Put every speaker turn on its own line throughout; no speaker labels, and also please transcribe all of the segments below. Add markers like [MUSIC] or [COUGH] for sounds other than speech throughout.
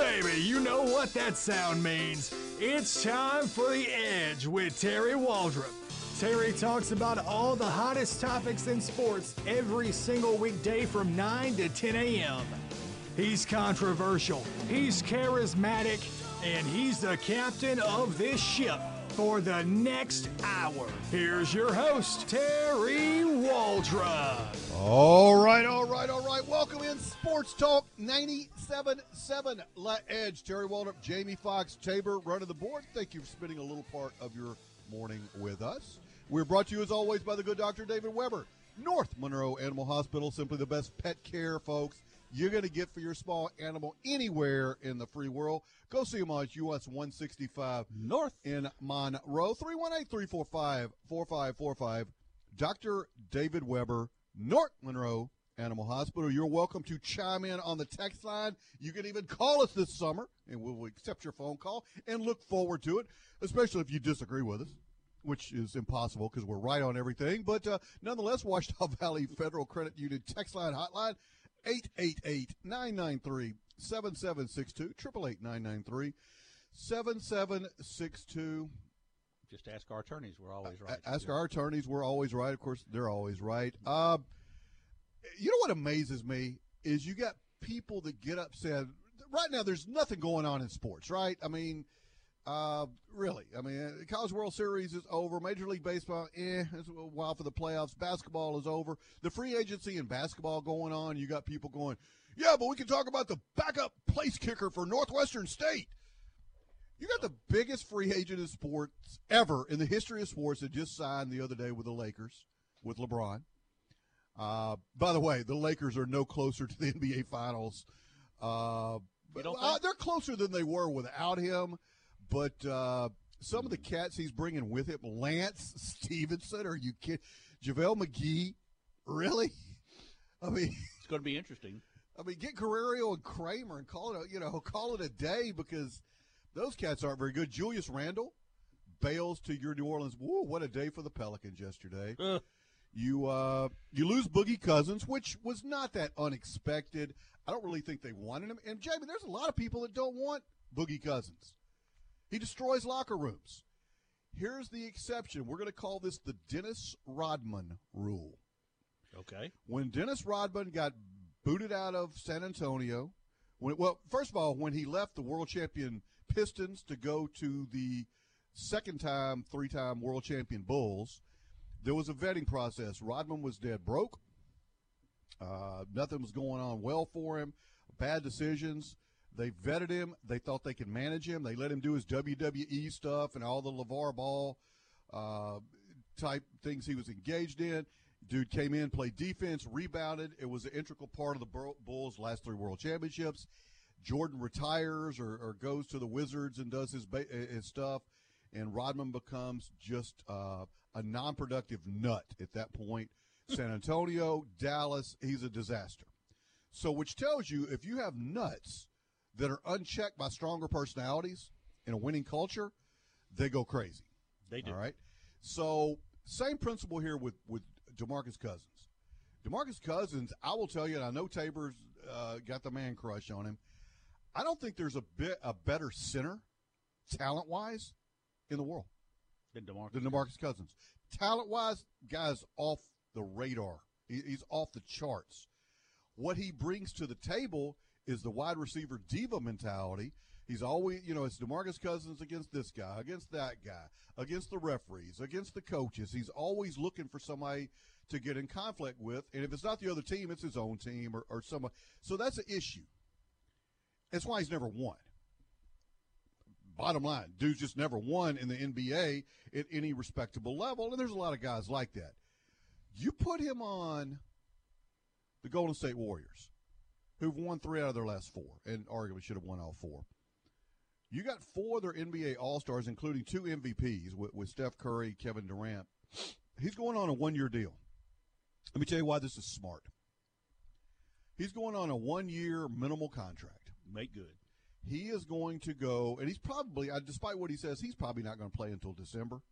baby, you know what that sound means. It's time for The Edge with Terry Waldrop. Terry talks about all the hottest topics in sports every single weekday from 9 to 10 a.m. He's controversial, he's charismatic, and he's the captain of this ship for the next hour. Here's your host, Terry Waldrop.
All right, all right, all right. Welcome in Sports Talk 97.7 La Edge. Terry Waldrop, Jamie Fox, Tabor running the board. Thank you for spending a little part of your morning with us. We're brought to you as always by the good doctor David Weber, North Monroe Animal Hospital. Simply the best pet care, folks. You're going to get for your small animal anywhere in the free world. Go see them on US 165
North.
in Monroe. 318 345 4545. Dr. David Weber, North Monroe Animal Hospital. You're welcome to chime in on the text line. You can even call us this summer, and we'll accept your phone call and look forward to it, especially if you disagree with us. Which is impossible because we're right on everything. But uh, nonetheless, Ouachita [LAUGHS] Valley Federal Credit Union text line hotline 888 993 7762. 888 993 7762.
Just ask our attorneys. We're always right.
Ask our attorneys. We're always right. Of course, they're always right. Uh, you know what amazes me is you got people that get upset. Right now, there's nothing going on in sports, right? I mean, uh, really. I mean, the College World Series is over. Major League Baseball, eh, it's a while for the playoffs. Basketball is over. The free agency in basketball going on. You got people going, yeah, but we can talk about the backup place kicker for Northwestern State. You got the biggest free agent in sports ever in the history of sports that just signed the other day with the Lakers, with LeBron. Uh, by the way, the Lakers are no closer to the NBA Finals. Uh, uh, they're closer than they were without him. But uh, some of the cats he's bringing with him, Lance Stephenson, are you kidding? JaVale McGee, really? I mean,
it's going to be interesting. [LAUGHS]
I mean, get Guerrero and Kramer and call it, a, you know, call it a day because those cats aren't very good. Julius Randle bails to your New Orleans. Whoa, what a day for the Pelicans yesterday.
Uh.
You uh, you lose Boogie Cousins, which was not that unexpected. I don't really think they wanted him. And Jamie, there's a lot of people that don't want Boogie Cousins. He destroys locker rooms. Here's the exception. We're going to call this the Dennis Rodman rule.
Okay.
When Dennis Rodman got booted out of San Antonio, when well, first of all, when he left the world champion Pistons to go to the second time, three time world champion Bulls, there was a vetting process. Rodman was dead broke. Uh, nothing was going on well for him. Bad decisions. They vetted him. They thought they could manage him. They let him do his WWE stuff and all the LaVar Ball uh, type things he was engaged in. Dude came in, played defense, rebounded. It was an integral part of the Bulls' last three world championships. Jordan retires or, or goes to the Wizards and does his his stuff, and Rodman becomes just uh, a non-productive nut at that point. San Antonio, Dallas, he's a disaster. So, which tells you if you have nuts that are unchecked by stronger personalities in a winning culture, they go crazy.
They do.
All right. So, same principle here with with Demarcus Cousins. Demarcus Cousins, I will tell you, and I know Tabor's uh, got the man crush on him. I don't think there's a bit a better center, talent wise, in the world
than Demarcus.
Than Demarcus Cousins. Talent wise, guy's off the radar. He, he's off the charts. What he brings to the table is the wide receiver diva mentality. He's always, you know, it's Demarcus Cousins against this guy, against that guy, against the referees, against the coaches. He's always looking for somebody to get in conflict with. And if it's not the other team, it's his own team or, or somebody. So that's an issue. That's why he's never won. Bottom line, dude's just never won in the NBA at any respectable level. And there's a lot of guys like that. You put him on the Golden State Warriors, who've won three out of their last four, and arguably should have won all four. You got four of their NBA All Stars, including two MVPs with, with Steph Curry, Kevin Durant. He's going on a one year deal. Let me tell you why this is smart. He's going on a one year minimal contract.
Make good.
He is going to go, and he's probably, uh, despite what he says, he's probably not going to play until December.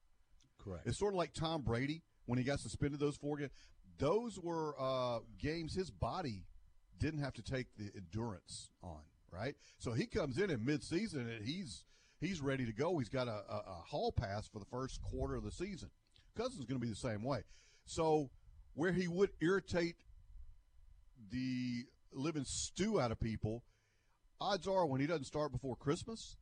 Correct.
It's sort of like Tom Brady when he got suspended those four games. Those were uh, games his body didn't have to take the endurance on. right? So he comes in in midseason and he's he's ready to go. He's got a, a, a hall pass for the first quarter of the season. Cousins going to be the same way. So where he would irritate the living stew out of people, odds are when he doesn't start before Christmas,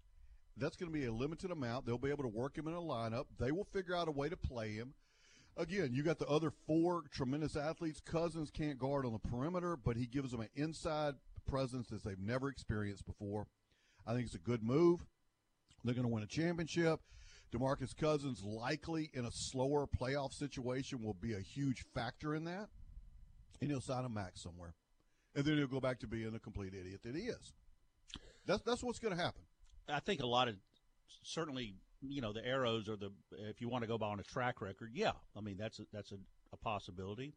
that's going to be a limited amount. They'll be able to work him in a lineup. They will figure out a way to play him. Again, you got the other four tremendous athletes. Cousins can't guard on the perimeter, but he gives them an inside presence that they've never experienced before. I think it's a good move. They're going to win a championship. DeMarcus Cousins likely in a slower playoff situation will be a huge factor in that. And he'll sign a max somewhere. And then he'll go back to being the complete idiot that he is. That's that's what's going to happen.
I think a lot of certainly, you know, the arrows or the if you want to go by on a track record, yeah. I mean that's a, that's a, a possibility.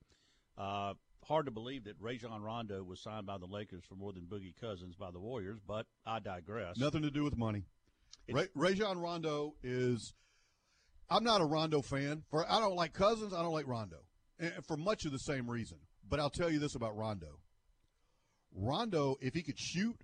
Uh, hard to believe that Rajon Rondo was signed by the Lakers for more than Boogie Cousins by the Warriors, but I digress.
Nothing to do with money. Ray, Rajon Rondo is. I'm not a Rondo fan. For I don't like Cousins. I don't like Rondo, and for much of the same reason. But I'll tell you this about Rondo. Rondo, if he could shoot,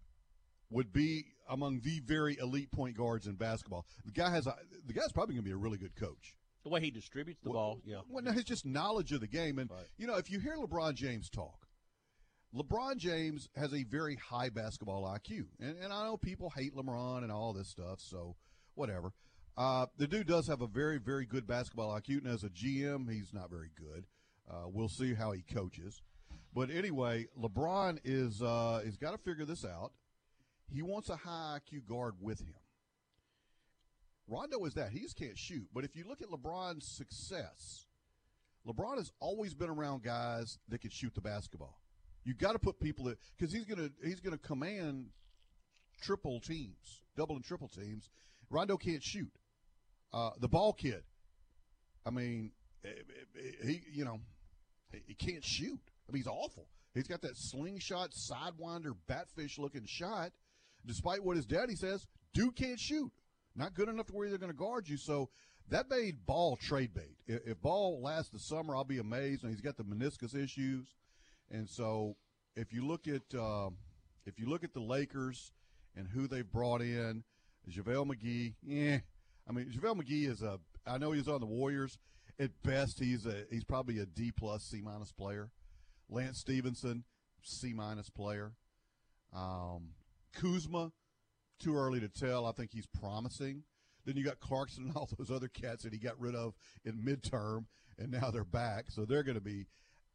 would be among the very elite point guards in basketball. The guy has a. The guy's probably going to be a really good coach.
The way he distributes the
well,
ball, yeah.
Well, no, his just knowledge of the game, and
Right.
you know, if you hear LeBron James talk, LeBron James has a very high basketball IQ, and, and I know people hate LeBron and all this stuff, so whatever. Uh, the dude does have a very, very good basketball IQ, and as a GM, he's not very good. Uh, we'll see how he coaches, but anyway, LeBron is uh, has got to figure this out. He wants a high IQ guard with him. Rondo is that. He just can't shoot. But if you look at LeBron's success, LeBron has always been around guys that can shoot the basketball. You got to put people that because he's gonna he's gonna command triple teams, double and triple teams. Rondo can't shoot. Uh, the ball kid, I mean, eh, eh, he you know he he can't shoot. I mean, he's awful. He's got that slingshot, sidewinder, batfish looking shot. Despite what his daddy says, dude can't shoot. Not good enough to where they're going to guard you. So that made Ball trade bait. If, Ball lasts the summer, I'll be amazed. And he's got the meniscus issues, and so if you look at um, if you look at the Lakers and who they've brought in, JaVale McGee, yeah. I mean, JaVale McGee is a. I know he's on the Warriors. At best, he's a he's probably a D plus C minus player. Lance Stephenson, C minus player. Um, Kuzma, too early to tell. I think he's promising. Then you got Clarkson and all those other cats that he got rid of in midterm, and now they're back. So they're going to be.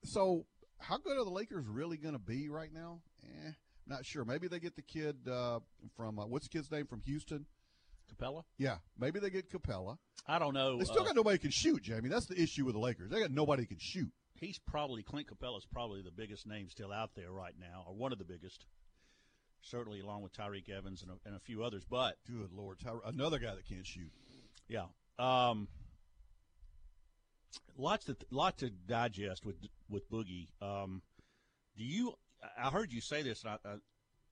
So how good are the Lakers really going to be right now? Eh, not sure. Maybe they get the kid uh, from uh, what's the kid's name from Houston?
Capela?
Yeah, maybe they get Capela.
I don't know.
They still
uh,
got nobody can shoot, Jamie. That's the issue with the Lakers. They got nobody can shoot.
he's probably Clint Capela's probably the biggest name still out there right now, or one of the biggest. Certainly, along with Tyreke Evans and a, and a few others. But
Good lord, Tyra, another guy that can't shoot.
yeah, um, lots to lot to digest with with Boogie. Um, do you? I heard you say this, and I, I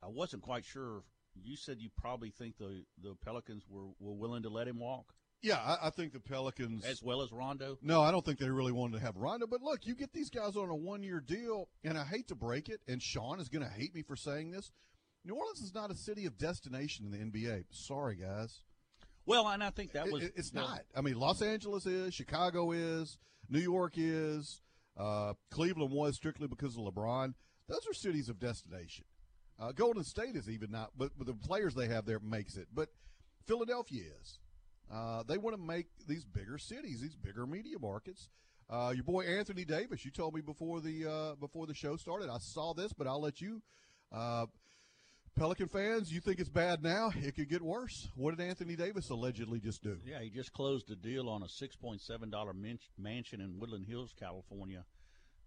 I wasn't quite sure. You said you probably think the the Pelicans were were willing to let him walk
Yeah, I, I think the Pelicans.
as well as Rondo.
No, I don't think they really wanted to have Rondo. But look, you get these guys on a one year deal, and I hate to break it, and Sean is going to hate me for saying this. New Orleans is not a city of destination in the NBA. Sorry, guys.
Well, and I think that was
it- it's
the-
not. I mean, Los Angeles is, Chicago is, New York is, uh, Cleveland was strictly because of LeBron. Those are cities of destination. Uh, Golden State is even not, but, but the players they have there makes it. But Philadelphia is. Uh, they want to make these bigger cities, these bigger media markets. Uh, your boy Anthony Davis, you told me before the uh, before the show started. I saw this, but I'll let you. Pelican fans, you think it's bad now? It could get worse. What did Anthony Davis allegedly just do?
Yeah, he just closed a deal on a six point seven dollar mansion in Woodland Hills, California,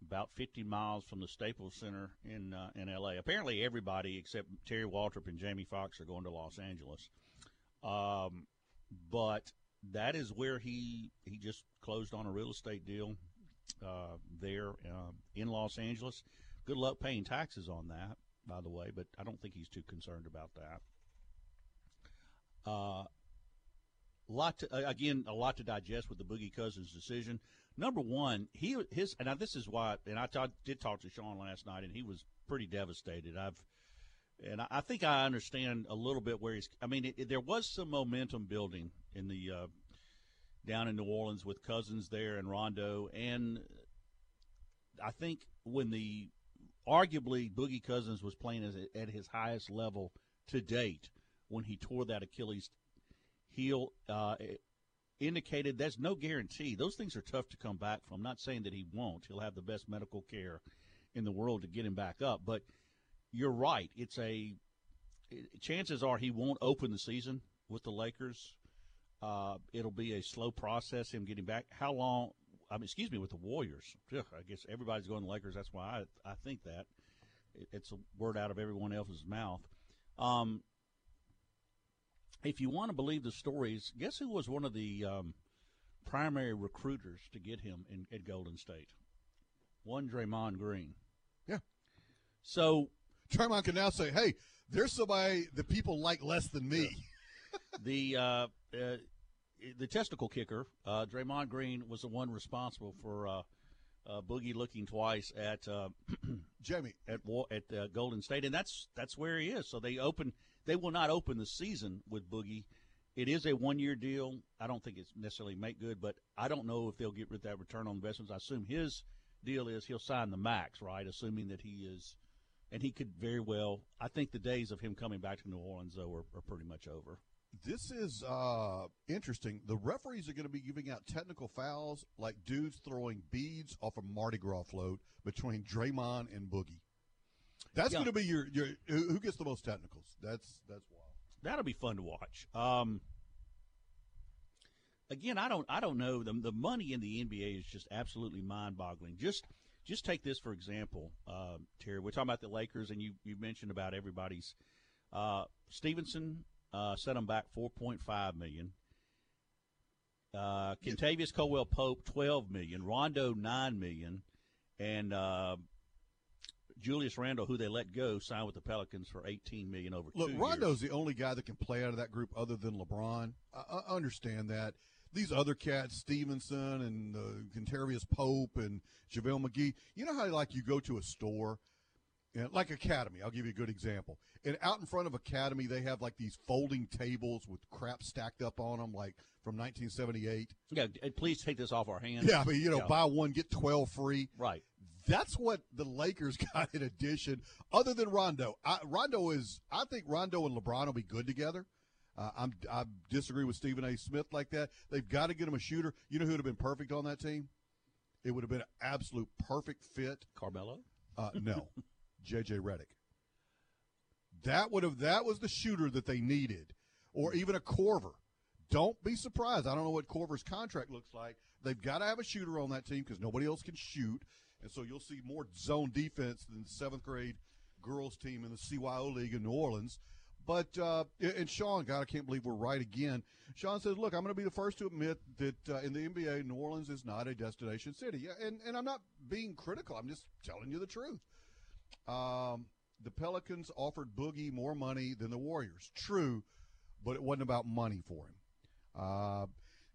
about fifty miles from the Staples Center in uh, in L.A. Apparently, everybody except Terry Waldrop and Jamie Foxx are going to Los Angeles. Um, but that is where he he just closed on a real estate deal uh, there uh, in Los Angeles. Good luck paying taxes on that, by the way, but I don't think he's too concerned about that. Uh, lot to, again a lot to digest with the Boogie Cousins decision. Number one, he his and this is why, and I did talk to Sean last night, and he was pretty devastated. I've and I, I think I understand a little bit where he's. I mean, it, it, there was some momentum building in the uh, down in New Orleans with Cousins there and Rondo, and I think when the arguably Boogie Cousins was playing at his highest level to date when he tore that Achilles heel. Uh, indicated there's no guarantee. Those things are tough to come back from. I'm not saying that he won't. He'll have the best medical care in the world to get him back up. But you're right. It's a chances are he won't open the season with the Lakers. Uh, it'll be a slow process him getting back. How long? I mean, excuse me, with the Warriors. Ugh, I guess everybody's going to Lakers. That's why I, I think that. It, it's a word out of everyone else's mouth. Um, if you want to believe the stories, guess who was one of the um, primary recruiters to get him in, at Golden State? One Draymond Green.
Yeah.
So
Draymond can now say, "Hey, there's somebody that people like less than me."
the uh, uh, the testicle kicker, uh, Draymond Green, was the one responsible for uh, uh, Boogie looking twice at uh, [CLEARS THROAT]
Jamie
at at Golden State, and that's that's where he is. So they open they will not open the season with Boogie. It is a one year deal. I don't think it's necessarily make good, but I don't know if they'll get rid of that return on investments. I assume his deal is he'll sign the max, right? Assuming that he is, and he could very well. I think the days of him coming back to New Orleans though are, are pretty much over.
This is uh, interesting. The referees are going to be giving out technical fouls like dudes throwing beads off a Mardi Gras float between Draymond and Boogie. That's yeah. going to be your, your who gets the most technicals. That's that's wild.
That'll be fun to watch. Um, again, I don't I don't know the the money in the NBA is just absolutely mind boggling. Just just take this for example, uh, Terry. We're talking about the Lakers, and you you mentioned about everybody's. Uh, Stephenson uh, set them back four point five million. Uh, Kentavious Caldwell Pope twelve million. Rondo nine million, and uh, Julius Randle, who they let go, signed with the Pelicans for eighteen million over.
Look,
Rondo's
years. the only guy that can play out of that group other than LeBron. I, I understand that. These other cats, Stephenson and uh, Kentavious Pope and JaVale McGee. You know how like you go to a store, like Academy. I'll give you a good example. And out in front of Academy, they have like these folding tables with crap stacked up on them, like from 1978.
Yeah, please take this off our hands.
Yeah, but you know, yeah. buy one get twelve free.
Right.
That's what the Lakers [LAUGHS] got in addition, other than Rondo. I, Rondo is, I think Rondo and LeBron will be good together. Uh, I'm, I disagree with Stephen A. Smith like that. They've got to get him a shooter. You know who would have been perfect on that team? It would have been an absolute perfect fit.
Carmelo?
Uh, no, [LAUGHS] J.J. Redick. That would have. That was the shooter that they needed, or even a Korver. Don't be surprised. I don't know what Korver's contract looks like. They've got to have a shooter on that team because nobody else can shoot. And so you'll see more zone defense than the seventh grade girls team in the CYO League in New Orleans. But uh, and Sean, God, I can't believe we're right again. Sean says, "Look, I'm going to be the first to admit that uh, in the NBA, New Orleans is not a destination city, and and I'm not being critical. I'm just telling you the truth. Um, the Pelicans offered Boogie more money than the Warriors. True, but it wasn't about money for him. Uh,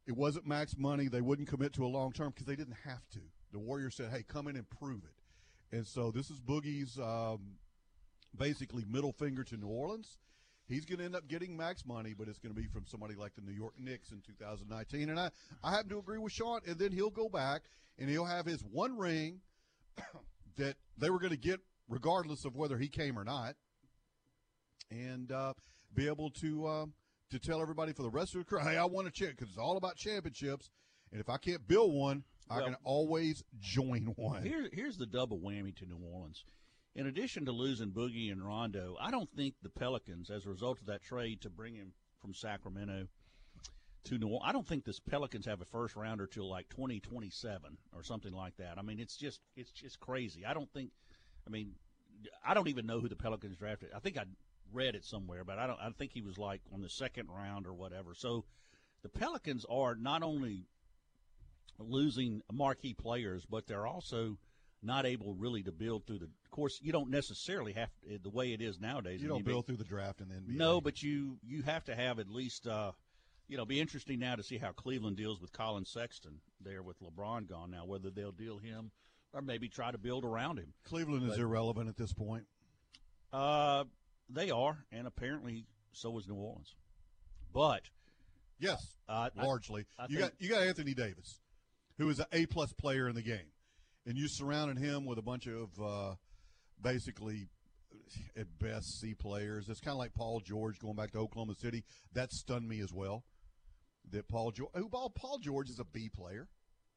it wasn't max money. They wouldn't commit to a long term because they didn't have to. The Warriors said, "Hey, come in and prove it." And so this is Boogie's um, basically middle finger to New Orleans. He's going to end up getting max money, but it's going to be from somebody like the New York Knicks in 2019. And I, I happen to agree with Sean. And then he'll go back and he'll have his one ring [COUGHS] that they were going to get regardless of whether he came or not, and uh, be able to uh, to tell everybody for the rest of the career, [LAUGHS] hey, I want a chip because it's all about championships. And if I can't build one, well, I can always join one.
Here, here's the double whammy to New Orleans. In addition to losing Boogie and Rondo, I don't think the Pelicans, as a result of that trade to bring him from Sacramento to New Orleans, I don't think the Pelicans have a first rounder till like 2027 or something like that. I mean, it's just it's just crazy. I don't think. I mean, I don't even know who the Pelicans drafted. I think I read it somewhere, but I don't. I think he was like on the second round or whatever. So the Pelicans are not only losing marquee players, but they're also not able really to build through the. Of course, you don't necessarily have to, the way it is nowadays.
You don't build through the draft in the NBA.
No, but you you have to have at least. Uh, you know, be interesting now to see how Cleveland deals with Collin Sexton there with LeBron gone now. Whether they'll deal him or maybe try to build around him.
Cleveland but, is irrelevant at this point.
Uh, They are, and apparently so is New Orleans. But
yes,
uh,
largely
I, I
you got you got Anthony Davis, who is an A plus player in the game, and you surrounded him with a bunch of uh, basically at best C players. It's kind of like Paul George going back to Oklahoma City. That stunned me as well. That Paul George, who Paul George is a B player.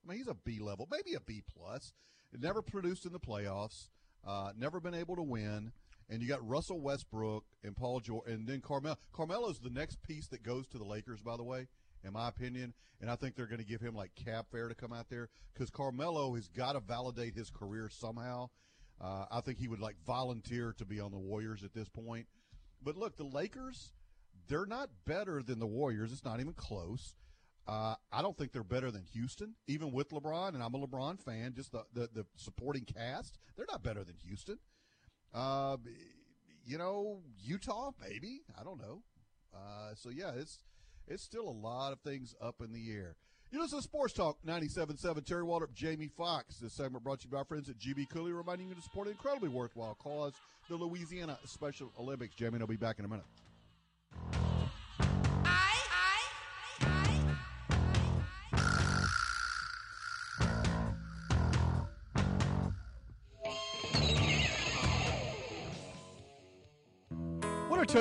I mean, he's a B level, maybe a B plus. Never produced in the playoffs. Uh, never been able to win. And you got Russell Westbrook and Paul George, and then Carmelo. Carmelo's the next piece that goes to the Lakers, by the way, in my opinion. And I think they're going to give him like cap fair to come out there because Carmelo has got to validate his career somehow. Uh, I think he would like volunteer to be on the Warriors at this point. But look, the Lakers, they're not better than the Warriors. It's not even close. Uh, I don't think they're better than Houston, even with LeBron, and I'm a LeBron fan. Just the, the, the supporting cast, they're not better than Houston. Uh, you know, Utah, maybe. I don't know. Uh, so yeah, it's it's still a lot of things up in the air. You listen to Sports Talk 97.7. Terry Waldrop, Jamie Fox. This segment brought to you by our friends at GB Cooley, reminding you to support an incredibly worthwhile cause, the Louisiana Special Olympics. Jamie I'll be back in a minute.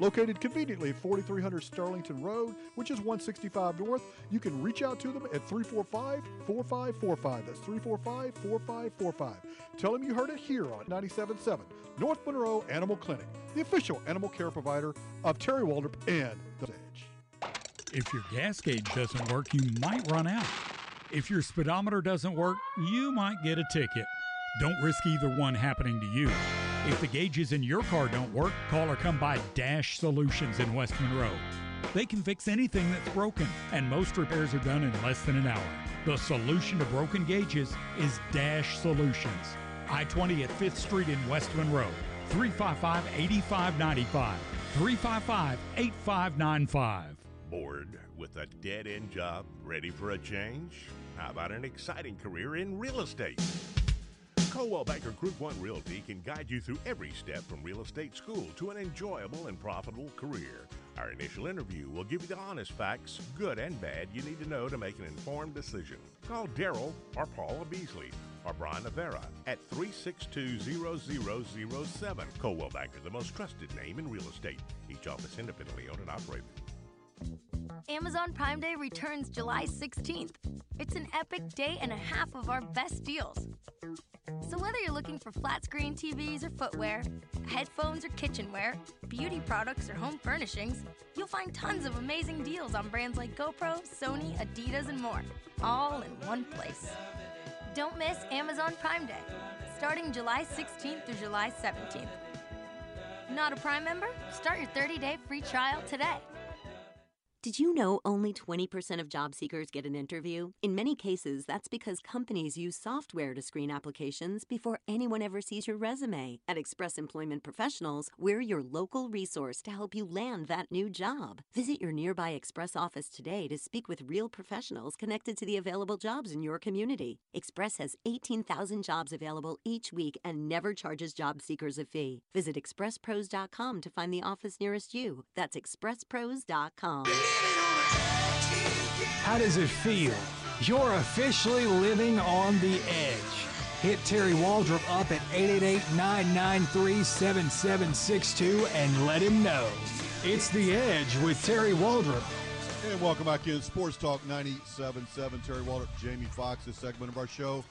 Located conveniently at 4300 Sterlington Road, which is 165 North, you can reach out to them at 345 4545. That's 345 4545. Tell them you heard it here on 97.7 North Monroe Animal Clinic, the official animal care provider of Terry Waldrop and The Edge.
If your gas gauge doesn't work, you might run out. If your speedometer doesn't work, you might get a ticket. Don't risk either one happening to you. If the gauges in your car don't work, call or come by Dash Solutions in West Monroe. They can fix anything that's broken, and most repairs are done in less than an hour. The solution to broken gauges is Dash Solutions. I 20 at 5th Street in West Monroe. 355 8595. 355 8595.
Bored with a dead end job, ready for a change? How about an exciting career in real estate? Coldwell Banker Group 1 Realty can guide you through every step from real estate school to an enjoyable and profitable career. Our initial interview will give you the honest facts, good and bad, you need to know to make an informed decision. Call Daryl or Paula Beasley or Brian Avera at 362-0007. Coldwell Banker, the most trusted name in real estate. Each office independently owned and operated.
Amazon Prime Day returns July 16th. It's an epic day and a half of our best deals. So, whether you're looking for flat screen TVs or footwear, headphones or kitchenware, beauty products or home furnishings, you'll find tons of amazing deals on brands like GoPro, Sony, Adidas, and more, all in one place. Don't miss Amazon Prime Day, starting July 16th through July 17th. Not a Prime member? Start your 30 day free trial today.
Did you know only 20% of job seekers get an interview? In many cases, that's because companies use software to screen applications before anyone ever sees your resume. At Express Employment Professionals, we're your local resource to help you land that new job. Visit your nearby Express office today to speak with real professionals connected to the available jobs in your community. Express has 18,000 jobs available each week and never charges job seekers a fee. Visit expresspros.com to find the office nearest you. That's expresspros.com.
How does it feel? You're officially living on the edge. Hit Terry Waldrop up at 888-993-7762 and let him know. It's The Edge with Terry Waldrop.
And welcome back in Sports Talk 97.7. Terry Waldrop, Jamie Fox. This segment of our show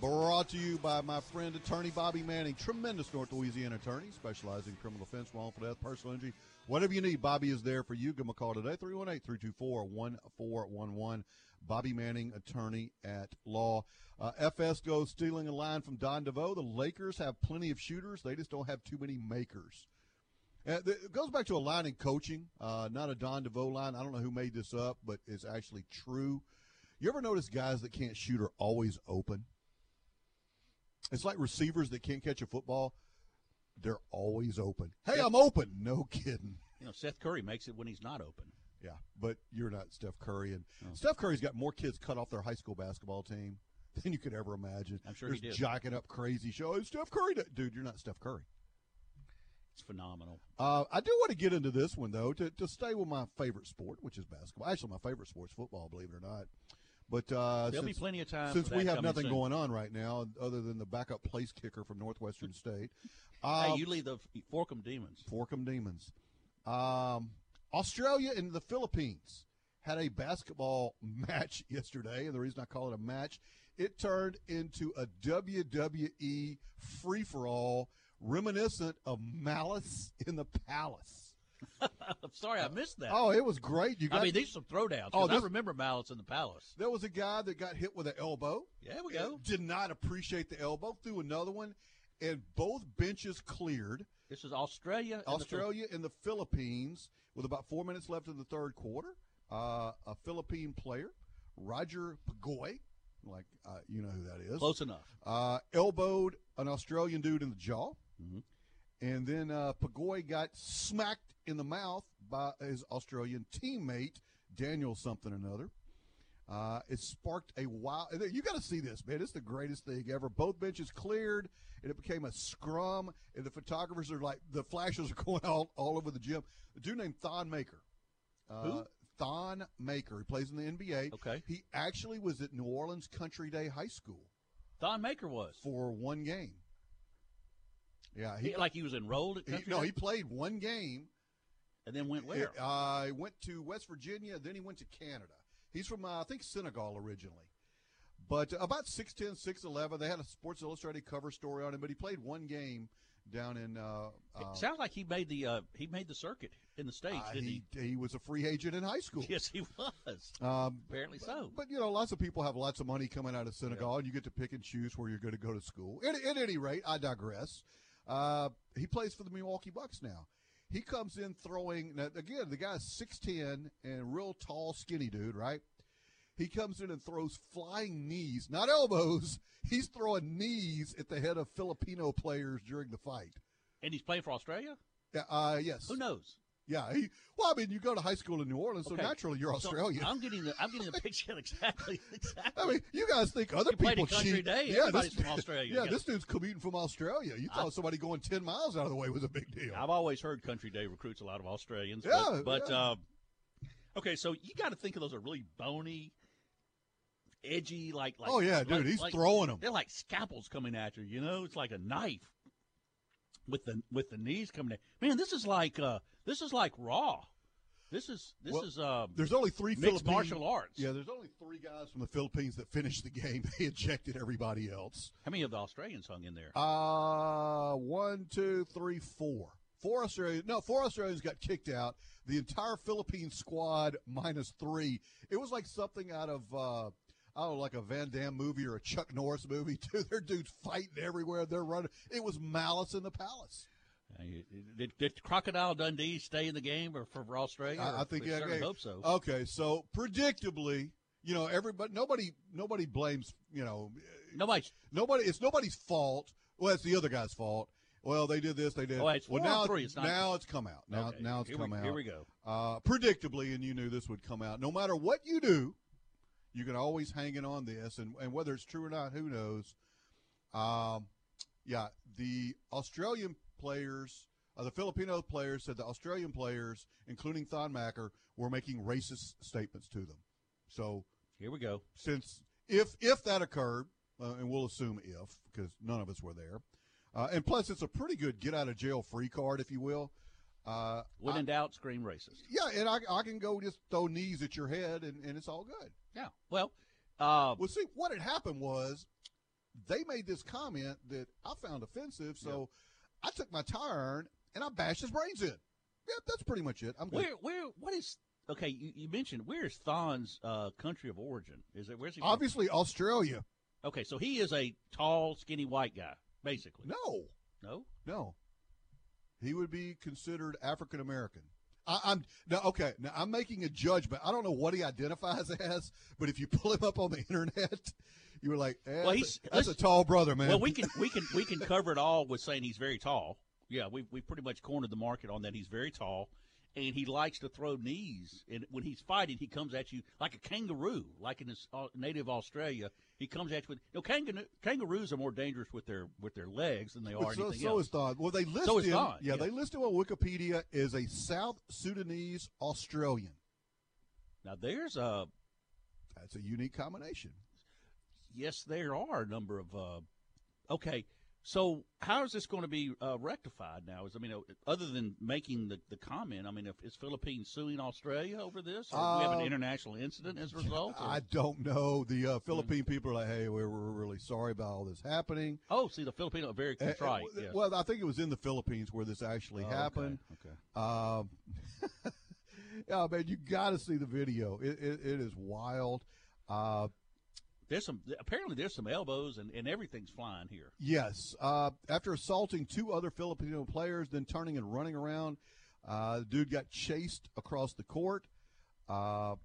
brought to you by my friend attorney Bobby Manning, tremendous North Louisiana attorney, specializing in criminal offense, wrongful death, personal injury, whatever you need. Bobby is there for you. Give him a call today, 318-324-1411. Bobby Manning, attorney at law. Uh, FS goes stealing a line from Don DeVoe. The Lakers have plenty of shooters. They just don't have too many makers. Uh, it goes back to a line in coaching, uh, not a Don DeVoe line. I don't know who made this up, but it's actually true. You ever notice guys that can't shoot are always open? It's like receivers that can't catch a football. They're always open. Hey, I'm open. [LAUGHS] No kidding.
You know, Seth Curry makes it when he's not open.
Yeah, but you're not Steph Curry, and Steph Curry's got more kids cut off their high school basketball team [LAUGHS] than you could ever imagine.
I'm sure
There's
he did.
jacking up crazy shows. Steph Curry, dude, you're not Steph Curry.
It's phenomenal.
Uh, I do want to get into this one though to, to stay with my favorite sport, which is basketball. Actually, my favorite sport's football, believe it or not. But uh,
There'll be
since,
plenty of time
since we have nothing
soon.
going on right now other than the backup place kicker from Northwestern State. [LAUGHS]
Hey,
Um,
you leave the Forkum Demons.
Forkum Demons. Um, Australia and the Philippines had a basketball [LAUGHS] match yesterday, and the reason I call it a match, it turned into a WWE free for all, reminiscent of Malice in the Palace. [LAUGHS]
I'm sorry, I missed that.
Oh, it was great! You got.
I mean, these are some throwdowns.
Oh,
'cause I remember Malice in the Palace.
there was a guy that got hit with an elbow.
Yeah, we go.
Did not appreciate the elbow. Threw another one, and both benches cleared.
This is Australia. and the
Australia and the Philippines with about four minutes left in the third quarter. Uh, a Philippine player, Roger Pagoy, like uh, you know who that is,
Close enough.
uh, elbowed an Australian dude in the jaw,
Mhm.
and then uh, Pagoy got smacked in the mouth by his Australian teammate Daniel something or another. Uh, it sparked a wild. You got to see this, man. It's the greatest thing ever. Both benches cleared, and it became a scrum. And the photographers are like, the flashes are [LAUGHS] going all, all over the gym. A dude named Thon Maker. Uh,
Who?
Thon Maker. He plays in the NBA.
Okay.
He actually was at New Orleans Country Day High School
Thon Maker was.
for one game. Yeah, he,
He- like he was enrolled at
he-
Country
no,
Day?
he played one game.
And then went where?
Uh, went to West Virginia, then he went to Canada. He's from, uh, I think, Senegal originally. But about 6'10, 6'11, they had a Sports Illustrated cover story on him, but he played one game down in. Uh, uh,
It sounds like he made the uh, he made the circuit in the states,
uh,
didn't
he,
he?
he was a free agent in high school.
Yes, he was.
Um,
Apparently so.
But you know, lots of people have lots of money coming out of Senegal, and you get to pick and choose where you're going to go to school. At, at any rate, I digress. Uh, he plays for the Milwaukee Bucks now. He comes in throwing now, again. The guy's six ten and real tall, skinny dude, right? He comes in and throws flying knees, not elbows. [LAUGHS] He's throwing knees at the head of Filipino players during the fight.
And he's playing for Australia.
Yeah, uh, yes.
Who knows?
Yeah. He, well, I mean, you go to high school in New Orleans, so
Okay.
naturally you're
So
Australian.
I'm getting the I'm getting the [LAUGHS] picture exactly [LAUGHS] exactly.
I mean, you guys think other
You
people cheat?
Day.
Yeah,
Everybody's
this,
from Australia.
Yeah,
Yeah.
this dude's commuting from Australia. You thought somebody going ten miles out of the way was a big deal.
I've always heard Country Day recruits a lot of Australians.
Yeah,
but, but
yeah.
um, okay, so you got to think of those are really bony, edgy, like like.
Oh, yeah, dude,
like-
he's
like-
them.
They're like scalpels coming at you. You know, it's like a knife with the with the knees coming. at Man, this is like uh this is like raw. This is this
Well,
is uh
There's only three
mixed
Philippine-
martial arts.
Yeah, there's only three guys from the Philippines that finished the game. [LAUGHS] They ejected everybody else.
How many of the Australians hung in there?
Uh one, two, three, four. Four Australians. No, four Australians got kicked out. The entire Philippine squad minus three. It was like something out of. Uh, I don't know, like a Van Damme movie or a Chuck Norris movie. [LAUGHS] Too, their dudes fighting everywhere. They're running. It was Malice in the Palace.
Did, did Crocodile Dundee stay in the game or for, Australia?
I, I think yeah.
certainly
okay.
hope so.
Okay, so predictably, you know, everybody, nobody, nobody blames. You know,
Nobody.
nobody. It's nobody's fault. Well, it's the other guy's fault. Well, they did this, they did.
Oh, it's
well, now,
three, it's not-
now it's come out. Now,
Okay,
now it's
here
come
we,
out.
Here we go.
Uh, predictably, and you knew this would come out. No matter what you do, you can always hang it on this, and, and whether it's true or not, who knows? Um, yeah, the Australian players, uh, the Filipino players said the Australian players, including Thon Maker, were making racist statements to them. So
Here we go.
since if if that occurred, uh, and we'll assume if because none of us were there, uh, and plus it's a pretty good get out of jail free card, if you will. Uh,
When
I-
in doubt, scream racist.
yeah, and I, I can go just throw knees at your head, and, and it's all good.
Yeah. Well, uh,
Well, see, what had happened was they made this comment that I found offensive, so I took my tire iron and I bashed his brains in. Yeah, that's pretty much it. I'm good.
where, where, what is? Okay, you, you mentioned where is Thon's uh, country of origin? Is it where's he? from?
Obviously, Australia.
Okay, so he is a tall, skinny white guy, basically.
No,
No.
no, he would be considered African American. I'm now okay. Now I'm making a judgment. I don't know what he identifies [LAUGHS] as, but if you pull him up on the [LAUGHS] internet, you were like, eh,
Well, he's-
a, that's a tall brother, man.
Well, we can we can we can cover it all with saying he's very tall. Yeah, we we pretty much cornered the market on that. He's very tall, and he likes to throw knees. And when he's fighting, he comes at you like a kangaroo, like in his uh, native Australia. He comes at you with you know, kangaroo, kangaroos are more dangerous with their with their legs than they are
so,
anything
so
else.
is Don. Well, they listed.
So is. Don,
Yeah,
yeah.
they listed on Wikipedia as a South Sudanese Australian.
now there's a
That's a unique combination.
Yes, there are a number of. Uh, okay, so how is this going to be uh, rectified now? Is I mean, uh, other than making the, the comment, I mean, if, is Philippines suing Australia over this, or do we have an
Uh,
international incident as a result? or-
I don't know. The uh, Philippine people are like, "Hey, we're, we're really sorry about all this happening."
oh, see, the Filipino are very
Uh, uh, well,
yes.
Well, I think it was in the Philippines where this actually
Oh, okay,
happened.
Okay.
Um, [LAUGHS] yeah, man, you got to see the video. It, it, it is wild. Uh,
There's some apparently there's some elbows and, and everything's flying here.
yes, uh, after assaulting two other Filipino players, then turning and running around, uh, the dude got chased across the court. Uh,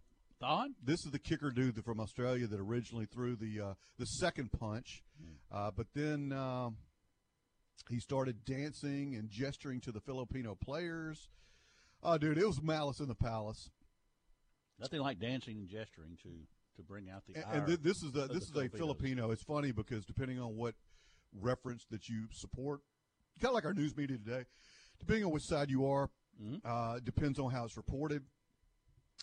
Thon?
this is the kicker dude from Australia that originally threw the uh, the second punch, uh, but then um, he started dancing and gesturing to the Filipino players. Oh, dude, it was malice in the palace.
Nothing like dancing and gesturing to to bring out the
And, and thi- this is the
of
this is a Filipino. It's funny because depending on what reference that you support, kind of like our news media today, depending on which side you are,
Mhm.
uh, depends on how it's reported.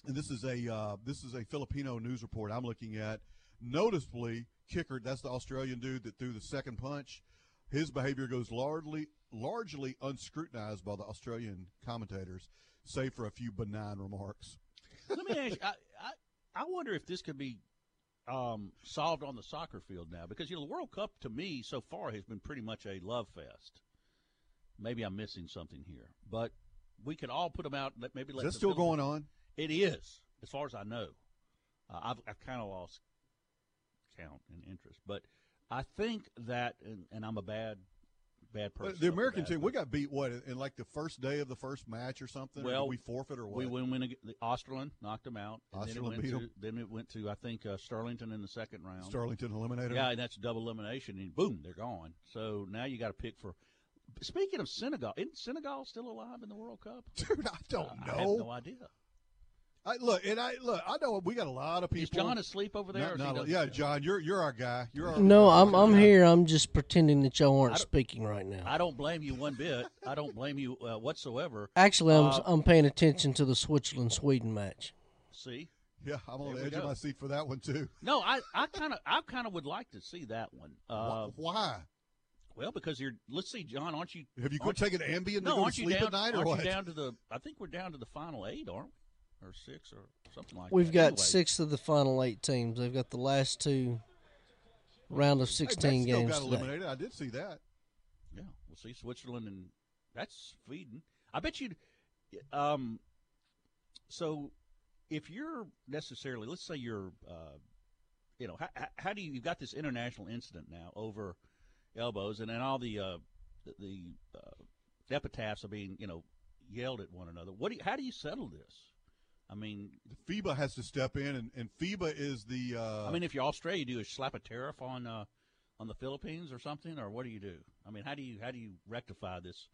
And this is a uh, this is a Filipino news report I'm looking at. Noticeably, kicker that's the Australian dude that threw the second punch. His behavior goes largely largely unscrutinized by the Australian commentators, save for a few benign remarks.
Let me ask you, I, I wonder if this could be um, solved on the soccer field now because you know the World Cup to me so far has been pretty much a love fest. Maybe I'm missing something here, but we could all put them out. Let maybe
Is
let
that
the
still going on?
It is, as far as I know. Uh, I've, I've kind of lost count and interest, but I think that, and, and I'm a bad, bad person.
The American team, we got beat what in, like the first day of the first match or something.
Well,
we forfeit or what?
We win, win Austerland knocked them out. And then it
Osterland
went
beat
to
'em.
then it went to I think uh, Sterlington in the second round.
Starlington eliminated.
Yeah, and that's double elimination, and boom, they're gone. So now you got to pick for. Speaking of Senegal, isn't Senegal still alive in the World Cup? [LAUGHS]
dude, I don't
Uh,
know.
I have no idea.
I, look, and I look. I know we got a lot of people.
Is John asleep over there?
Not-
or is he
not-
doesn't-
yeah, John, you're you're our guy. You're our
No, I'm I'm here. I'm just pretending that y'all aren't speaking right now.
I don't blame you one bit. I don't blame you uh, whatsoever.
Actually, I'm
Uh,
I'm paying attention to the Switzerland Sweden match.
See,
Yeah, I'm on
There
the
we
edge of my seat for that one too.
no, I I kind of I kind of would like to see that one. Uh,
Why?
well, because you're. Let's see, John, aren't you?
Have you
aren't
taken Ambien to
No,
go to
aren't you
sleep
down?
at night or
aren't
what?
you down to the? I think we're down to the final eight, aren't we? Or six, or something like that.
We've got
Anyway,
six of the final eight teams. They've got the last two round of 16
Mexico
games
got
today.
eliminated. I did see that.
Yeah, we'll see Switzerland and that's Sweden. I bet you. Um, so if you're necessarily, let's say you're, uh, you know, how, how do you? You've got this international incident now over elbows, and then all the uh, the, the uh, epitaphs are being, you know, yelled at one another. What do you, how do you settle this? I mean,
FIBA has to step in, and, and FIBA is the. Uh,
I mean, if you're Australia, you do you slap a tariff on uh, on the Philippines or something, or what do you do? I mean, how do you how do you rectify this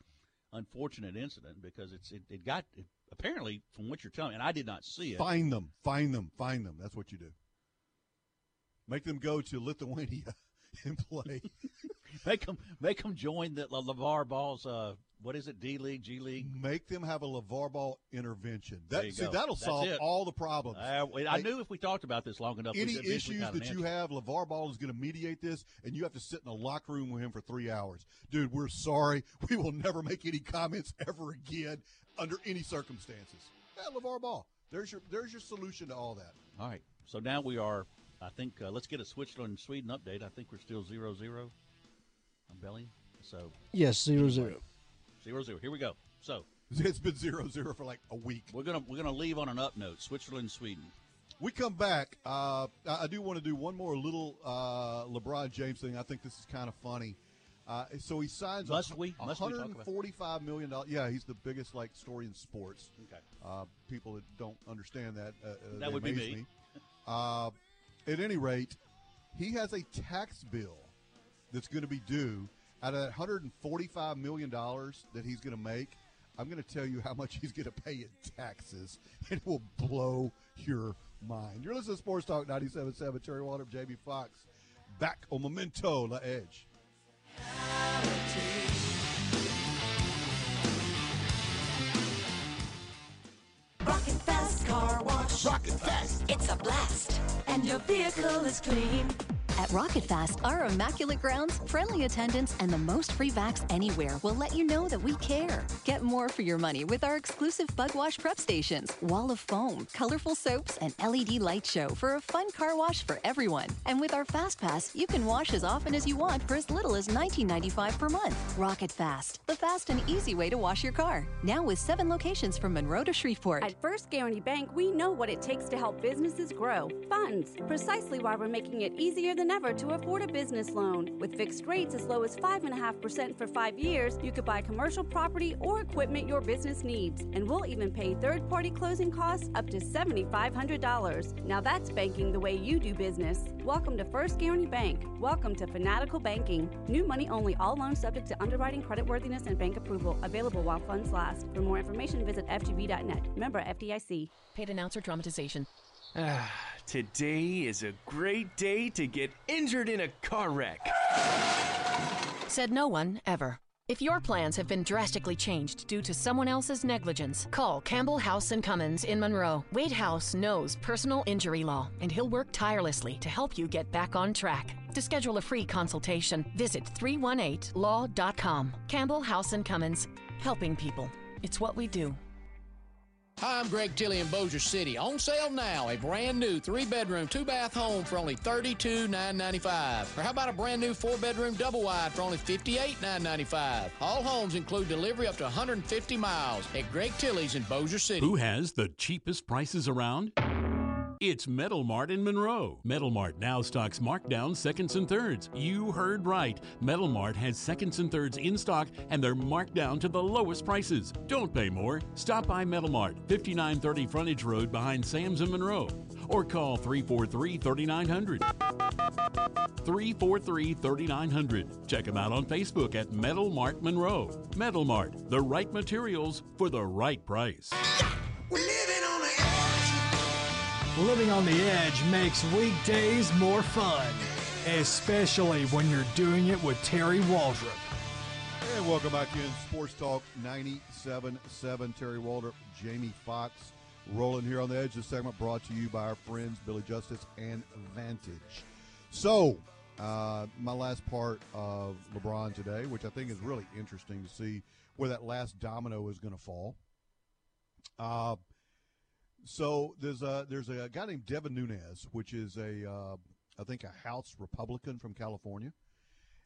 unfortunate incident because it's it, it got it, apparently from what you're telling me, and I did not see it.
find them, find them, find them. That's what you do. Make them go to Lithuania [LAUGHS] and play. [LAUGHS] [LAUGHS]
Make them make them join the Lavar Ball's uh, what is it? D League, G League.
Make them have a LaVar Ball intervention. That, see,
go.
that'll
That's
solve
it.
all the problems.
Uh, I
Like,
knew if we talked about this long enough,
any issues
got an
that you have, LaVar Ball is going to mediate this, and you have to sit in a locker room with him for three hours. Dude, we're sorry. [LAUGHS] We will never make any comments ever again under any circumstances. Yeah, LaVar Ball. There's your there's your solution to all that.
All right, so now we are. I think uh, let's get a Switzerland Sweden update. I think we're still zero zero. I'm belly. So
Yes, zero zero.
zero zero. Here we go. So [LAUGHS]
It's been zero zero for like a week.
We're gonna we're gonna leave on an up note. Switzerland, Sweden.
We come back. Uh, I I do want to do one more little uh, LeBron James thing. I think this is kind of funny. Uh, so he signs
Must
a,
we? Must we talk about-
145 million dollars. Yeah, he's the biggest like story in sports.
Okay.
Uh, people that don't understand that uh, uh,
That would be
amaze
me.
Uh, at any rate, he has a tax bill that's going to be due out of that 145 million dollars that he's going to make. I'm going to tell you how much he's going to pay in taxes. It will blow your mind. You're listening to Sports Talk 97.7. Terry Walter, JB Fox, back on Memento La Edge.
Rocket Fast Car Wash.
Rocket Fast.
It's a blast. And your vehicle is clean.
At Rocket Fast, our immaculate grounds, friendly attendants, and the most free vacs anywhere will let you know that we care. Get more for your money with our exclusive bug wash prep stations, wall of foam, colorful soaps, and LED light show for a fun car wash for everyone. And with our Fast Pass, you can wash as often as you want for as little as $19.95 per month. Rocket Fast, the fast and easy way to wash your car. Now with seven locations from Monroe to Shreveport.
At First Guarantee Bank, we know what it takes to help businesses grow funds. Precisely why we're making it easier than ever to afford a business loan. With fixed rates as low as 5.5% for five years, you could buy commercial property or equipment your business needs. And we'll even pay third party closing costs up to $7,500. Now that's banking the way you do business. Welcome to First Guarantee Bank. Welcome to Fanatical Banking. New money only, all loans subject to underwriting, creditworthiness, and bank approval. Available while funds last. For more information, visit FGB.net. Member FDIC.
Paid announcer dramatization. [SIGHS] [SIGHS] [SIGHS]
Today is a great day to get injured in a car wreck.
Said no one ever. If your plans have been drastically changed due to someone else's negligence, call Campbell House and Cummins in Monroe. Wade House knows personal injury law, and he'll work tirelessly to help you get back on track. To schedule a free consultation, visit 318law.com. Campbell House and Cummins, helping people. It's what we do.
Hi, I'm Greg Tilley in Bossier City. On sale now, a brand new three bedroom, two bath home for only $32,995. Or how about a brand new four bedroom double wide for only $58,995? All homes include delivery up to 150 miles at Greg Tilley's in Bossier City.
Who has the cheapest prices around? It's Metal Mart in Monroe. Metal Mart now stocks markdown seconds and thirds. You heard right. Metal Mart has seconds and thirds in stock and they're marked down to the lowest prices. Don't pay more. Stop by Metal Mart, 5930 Frontage Road behind Sam's in Monroe. Or call 343 3900. 343 3900. Check them out on Facebook at Metal Mart Monroe. Metal Mart, the right materials for the right price.
Living on the edge makes weekdays more fun, especially when you're doing it with Terry Waldrop.
And welcome back in Sports Talk 97.7. Terry Waldrop, Jamie Fox, rolling here on the edge. This segment brought to you by our friends Billy Justice and Vantage. So, uh, my last part of LeBron today, which I think is really interesting to see where that last domino is going to fall. Uh, so there's a there's a guy named Devin Nunes, which is a uh, I think a House Republican from California,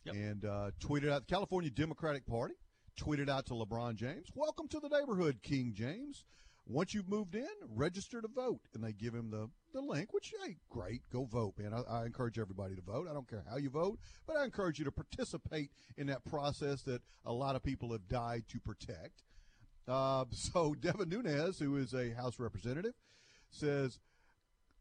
Yep.
and uh, tweeted out the California Democratic Party tweeted out to LeBron James, "Welcome to the neighborhood, King James. Once you've moved in, register to vote." And they give him the the link, which hey, great, go vote, man. I, I encourage everybody to vote. I don't care how you vote, but I encourage you to participate in that process that a lot of people have died to protect. Uh, [LAUGHS] so Devin Nunes, who is a House representative, says,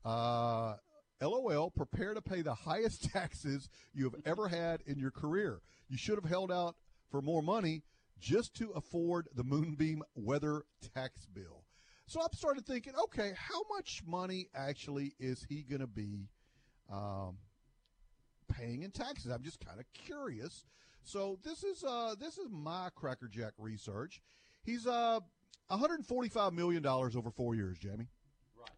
uh, "LOL, prepare to pay the highest [LAUGHS] taxes you have ever had in your career. You should have held out for more money just to afford the Moonbeam weather tax bill." So I started thinking, okay, how much money actually is he going to be um, paying in taxes? I'm just kind of curious. So this is uh, this is my crackerjack research. He's uh 145 million dollars over four years, Jamie. Right.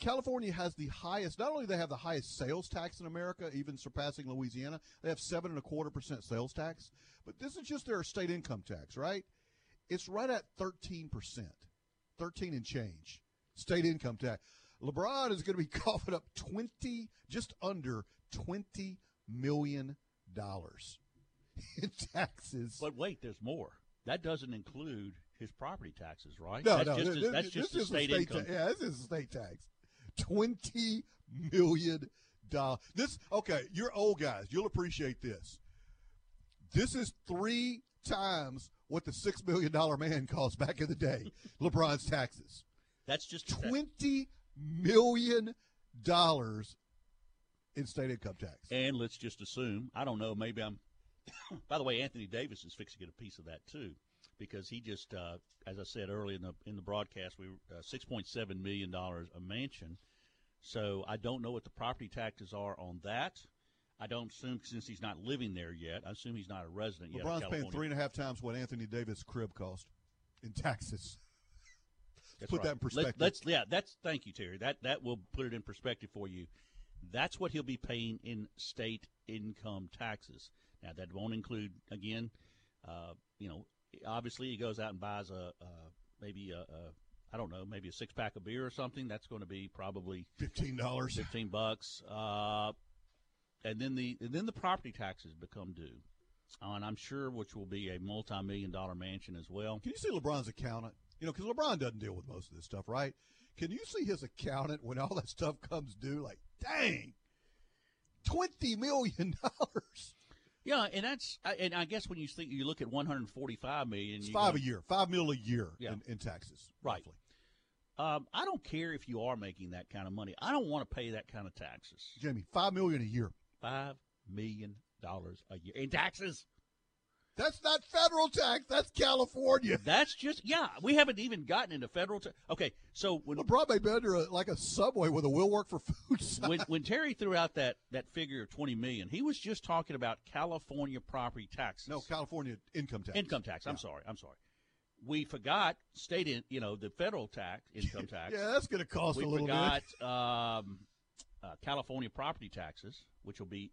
California has the highest. Not only do they have the highest sales tax in America, even surpassing Louisiana. They have seven and a quarter percent sales tax. But this is just their state income tax, right? It's right at 13 percent, 13 and change state income tax. LeBron is going to be [LAUGHS] coughing up 20, just under 20 million dollars in taxes.
But wait, there's more. That doesn't include his property taxes, right?
No,
that's
no,
just
this,
his, that's just
this
state,
state
income.
ta- yeah, this is a state tax. Twenty million dollars. This okay? You're old guys. You'll appreciate this. This is three times what the six million dollar man cost back in the day. [LAUGHS] LeBron's taxes.
That's just
Twenty million dollars in state income tax.
And let's just assume, I don't know, maybe I'm. [COUGHS] by the way, Anthony Davis is fixing to get a piece of that too. because he just, uh, as I said earlier in the in the broadcast, we uh, six point seven million dollars a mansion. So I don't know what the property taxes are on that. I don't assume since he's not living there yet. I assume he's not a resident yet. of
LeBron's paying three and a half times what Anthony Davis' crib cost in taxes. [LAUGHS]
That's
put
right.
that in perspective.
Let, us yeah, that's thank you, Terry. That that will put it in perspective for you. That's what he'll be paying in state income taxes. Now that won't include again, uh, you know, obviously he goes out and buys a, a maybe a, a I don't know, maybe a six pack of beer or something. That's going to be probably
fifteen dollars,
fifteen bucks. Uh, and then the and then the property taxes become due, uh, and I'm sure which will be a multi million dollar mansion as well.
Can you see LeBron's accountant? You know, because LeBron doesn't deal with most of this stuff, right? Can you see his accountant when all that stuff comes due? Like, dang, twenty million dollars.
Yeah, and that's and I guess when you think you look at 145 million,
It's five a year, five mil a year
Yeah.
in, in taxes.
Right. Um, I don't care if you are making that kind of money. I don't want to pay that kind of taxes.
Jamie, five million a year.
Five million dollars a year in taxes.
That's not federal tax. That's California.
That's just yeah. We haven't even gotten into federal. tax. okay, so when
LeBron may be under a, like a subway with a will work for food. sign.
when when Terry threw out that that figure of 20 million, he was just talking about California property taxes.
no California income tax.
income tax. I'm
Yeah.
sorry. I'm sorry. We forgot state in you know the federal tax income [LAUGHS] tax.
Yeah, that's going to cost
we
a little
forgot,
bit.
Um, uh, California property taxes, which will be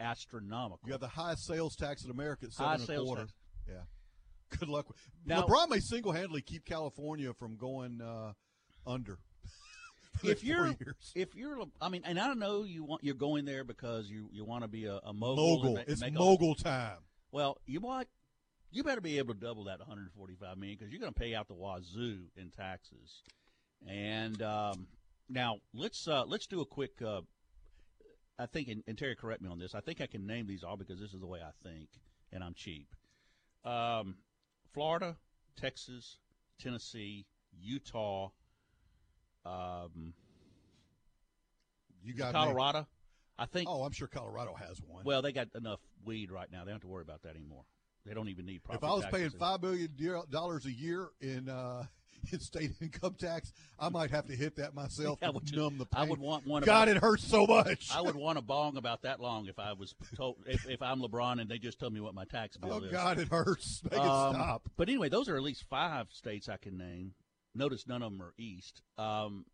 astronomical.
You have the highest sales tax in America at
High
seven and a
sales
quarter.
tax.
Yeah. Good luck. with
Now-
LeBron may single-handedly keep California from going uh, under. [LAUGHS]
if you're
years.
if you're I mean and I don't know you want you're going there because you you want to be a, a mogul
mogul, it's
a-
mogul time.
well you what you better be able to double that 145 million because you're going to pay out the wazoo in taxes and um, now let's uh, let's do a quick uh, I think and, and Terry correct me on this I think I can name these all because this is the way I think and I'm cheap um, Florida Texas Tennessee Utah um,
You got.
Colorado. I think.
Oh, I'm sure Colorado has one.
Well, they got enough weed right now. They don't have to worry about that anymore. They don't even need
if I was paying five million dollars a year in uh, [LAUGHS] in state income tax, I might have to hit that myself to
would,
numb the pain.
I would want one.
God,
about-
it hurts so much.
I would want a [LAUGHS] bong about that long if I was told if, if I'm LeBron and they just tell me what my tax bill
Oh
is.
God, it hurts. [LAUGHS] Make
Um,
it stop.
But anyway, those are at least five states I can name. Notice none of them are east. Um,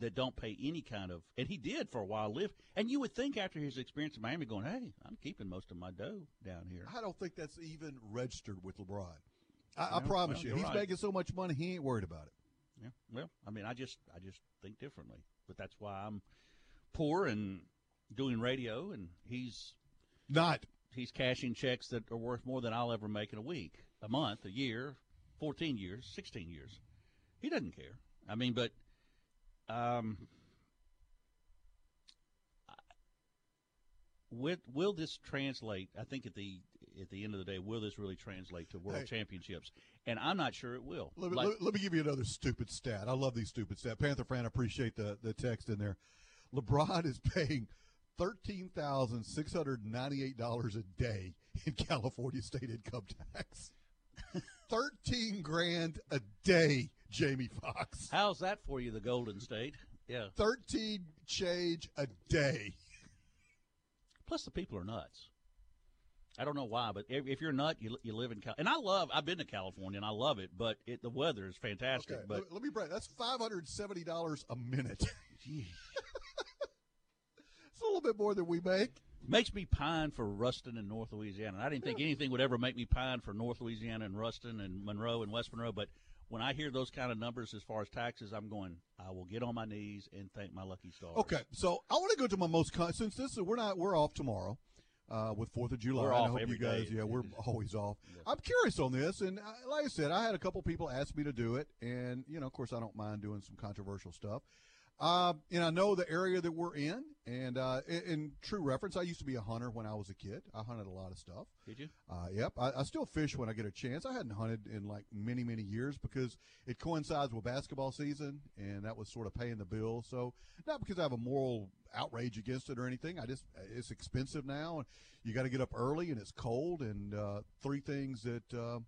that don't pay any kind of, and he did for a while live. And you would think after his experience in Miami, going, "Hey, I'm keeping most of my dough down here."
I don't think that's even registered with LeBron. I, I promise
well,
you, he's
right.
making so much money, he ain't worried about it.
Yeah. Well, I mean, I just I just think differently, but that's why I'm poor and doing radio, and he's
not.
He's cashing checks that are worth more than I'll ever make in a week, a month, a year, fourteen years, sixteen years. He doesn't care. I mean, but um, will, will this translate? I think at the at the end of the day, will this really translate to world
Hey.
championships? And I'm not sure it will.
Let me,
Like-
let, let me give you another stupid stat. I love these stupid stats. Panther fan, I appreciate the, the text in there. LeBron is [LAUGHS] paying thirteen thousand six hundred ninety eight dollars a day in California state income tax. [LAUGHS] Thirteen grand a day, Jamie Fox.
How's that for you, the Golden State? Yeah.
Thirteen change a day.
Plus, the people are nuts. I don't know why, but if, you're a nut, you, you live in Cal. And I love. I've been to California and I love it, but it, the weather is fantastic.
Okay,
but
let, let me break. That's five hundred seventy dollars a minute. [LAUGHS] it's a little bit more than we make.
makes me pine for Ruston and North Louisiana. And I didn't think anything would ever make me pine for North Louisiana and Ruston and Monroe and West Monroe, but when I hear those kind of numbers as far as taxes, I'm going. I will get on my knees and thank my lucky stars.
Okay, so I want to go to my most con- since this is we're not we're off tomorrow uh, with Fourth of July.
We're
I hope you guys,
day.
yeah, we're [LAUGHS] always off. I'm curious on this, and I, like I said, I had a couple people ask me to do it, and you know, of course, I don't mind doing some controversial stuff. Uh, and I know the area that we're in, and uh, in, in true reference, I used to be a hunter when I was a kid. I hunted a lot of stuff.
Did you?
Uh, yep, I, I still fish when I get a chance. I hadn't hunted in like many, many years because it coincides with basketball season, and that was sort of paying the bill. So, not because I have a moral outrage against it or anything. I just it's expensive now, and you got to get up early, and it's cold. And uh, three things that uh,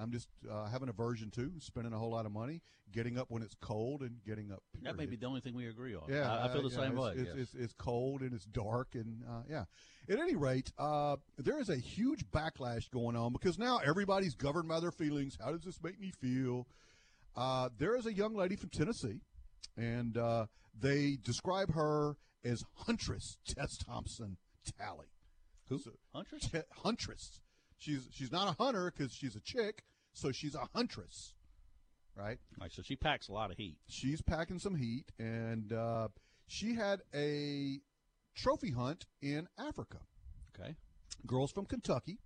I'm just uh, having aversion to spending a whole lot of money, getting up when it's cold, and getting up.
That may be the only thing we agree on.
Yeah,
I, I feel the same way.
It's,
yes.
it's, it's, cold and it's dark and uh, yeah. At any rate, uh, there is a huge backlash going on because now everybody's governed by their feelings. How does this make me feel? Uh, there is a young lady from Tennessee, and uh, they describe her as Huntress Tess Thompson Talley.
Who?
So-
Huntress?
Te- Huntress. She's she's not a hunter because she's a chick, so she's a huntress, right?
Right, so she packs a lot of heat.
She's packing some heat, and uh, she had a trophy hunt in Africa.
Okay.
Girls from Kentucky,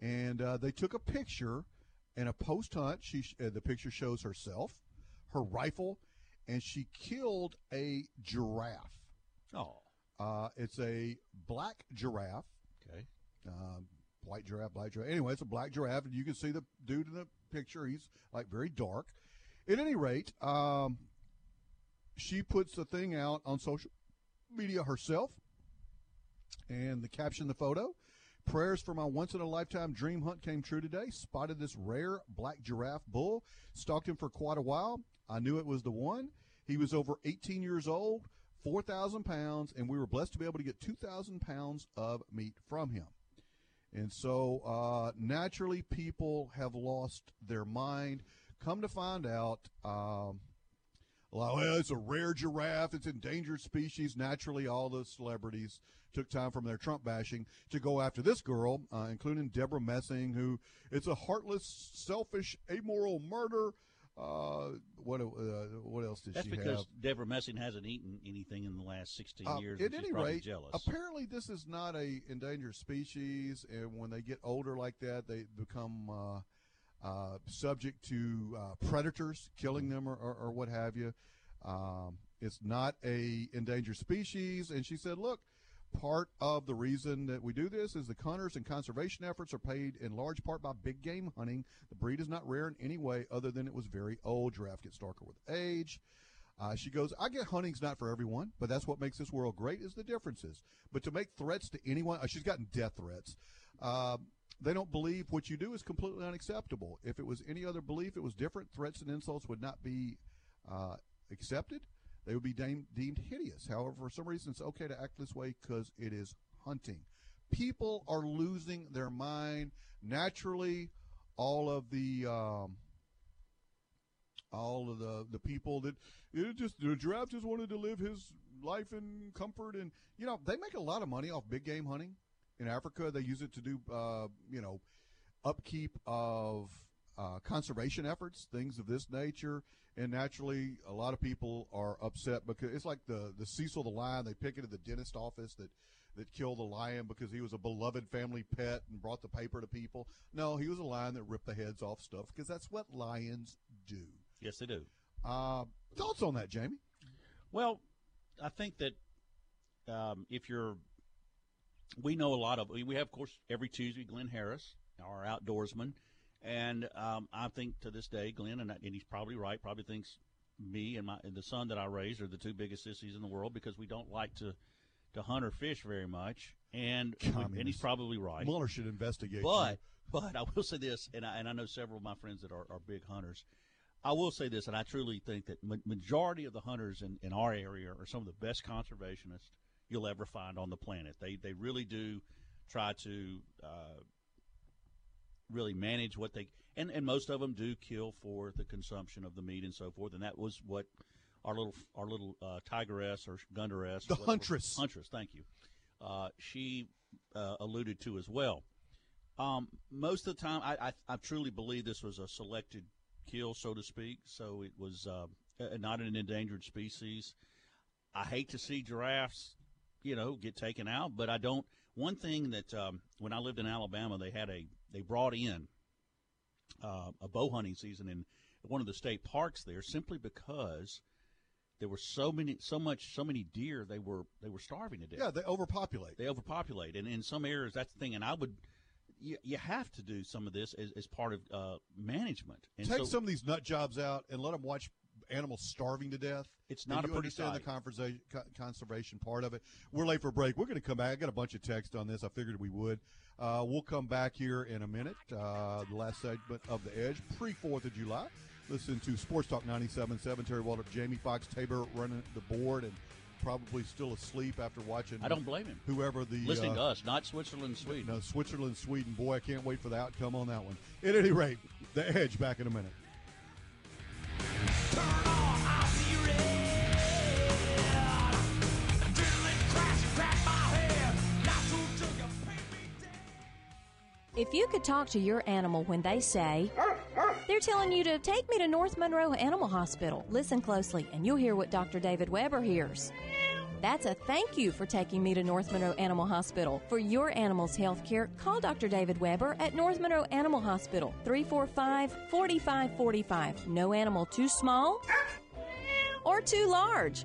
and uh, they took a picture and a post hunt. She uh, the picture shows herself, her rifle, and she killed a giraffe.
Oh.
Uh, it's a black giraffe.
Okay.
Um, white giraffe, black giraffe. Anyway, it's a black giraffe, and you can see the dude in the picture. He's like very dark. At any rate, um, she puts the thing out on social media herself, and the caption, the photo. Prayers for my once in a lifetime dream hunt came true today. Spotted this rare black giraffe bull. Stalked him for quite a while. I knew it was the one. He was over 18 years old, 4,000 pounds, and we were blessed to be able to get 2,000 pounds of meat from him. And so uh, naturally, people have lost their mind. Come to find out, um, well, it's a rare giraffe. It's endangered species. Naturally, all the celebrities took time from their Trump bashing to go after this girl, uh, including Debra Messing, who it's a heartless, selfish, amoral murder. Uh, what uh, what else did
That's
she
because? Debra Messing hasn't eaten anything in the last 16
Uh,
years.
at any rate,
jealous.
apparently this is not a endangered species, and when they get older like that, they become uh, uh, subject to uh, predators killing them or, or, or what have you. Um, it's not a endangered species, and she said, "Look." Part of the reason that we do this is the hunters and conservation efforts are paid in large part by big game hunting. The breed is not rare in any way other than it was very old. Giraffe gets darker with age. Uh, she goes, I get hunting's not for everyone, but that's what makes this world great is the differences. But to make threats to anyone, uh, she's gotten death threats. Um, they don't believe what you do is completely unacceptable. If it was any other belief, it was different. Threats and insults would not be uh, accepted. They would be deemed, deemed hideous. However, for some reason, it's okay to act this way because it is hunting. People are losing their mind naturally. All of the um, all of the the people that it just the giraffe just wanted to live his life in comfort and you know they make a lot of money off big game hunting in Africa. They use it to do uh, you know upkeep of uh, conservation efforts, things of this nature. And naturally, a lot of people are upset because it's like the the Cecil the lion. They pick it at the dentist office that that killed the lion because he was a beloved family pet and brought the paper to people. No, he was a lion that ripped the heads off stuff because that's what lions do.
yes, they do.
Uh, thoughts on that, Jamie?
Well, I think that um, if you're, we know a lot of. We have, of course, every Tuesday Glenn Harris, our outdoorsman, and um, I think to this day, Glenn, and, I- and he's probably right. Probably thinks me and my and the son that I raised are the two biggest sissies in the world because we don't like to to hunt or fish very much, and [LAUGHS] and he's probably right.
Mueller should investigate.
But but I will say this, and I, and I know several of my friends that are, are big hunters. I will say this, and I truly think that ma- majority of the hunters in, in our area are some of the best conservationists you'll ever find on the planet. They they really do try to uh, really manage what they and, and most of them do kill for the consumption of the meat and so forth. And that was what our little our little uh, tigeress or gunderess,
The huntress.
huntress. Thank you. Uh, she uh, alluded to as well. Um, most of the time, I, I, I truly believe this was a selected kill, so to speak. So it was uh, not an endangered species. I hate to see giraffes, you know, get taken out, but I don't. One thing that um, when I lived in Alabama, they had a they brought in uh, a bow hunting season in one of the state parks there, simply because there were so many, so much, so many deer. They were they were starving to death.
yeah, they overpopulate.
They overpopulate, and in some areas that's the thing. And I would, you, you have to do some of this as, as part of uh, management. And
Take
so,
some of these nut jobs out and let them watch animals starving to death.
It's
and
not a
you
pretty
understand the conversation, co- conservation part of it. We're late for a break. We're going to come back. I got a bunch of text on this. I figured we would. Uh, we'll come back here in a minute. Uh, the last segment of the Edge, pre Fourth of July. Listen to Sports Talk 97.7. Terry Waldrop, Jamie Fox, Tabor running the board, and probably still asleep after watching.
I don't blame him.
Whoever the
Listening
uh,
to us, not Switzerland, Sweden.
no, Switzerland, Sweden. Boy, I can't wait for the outcome on that one. At any rate, the Edge back in a minute.
If you could talk to your animal when they say, they're telling you to take me to North Monroe Animal Hospital, listen closely and you'll hear what Dr. David Weber hears. That's a thank you for taking me to North Monroe Animal Hospital. For your animal's health care, call Dr. David Weber at North Monroe Animal Hospital, 345 4545. No animal too small or too large.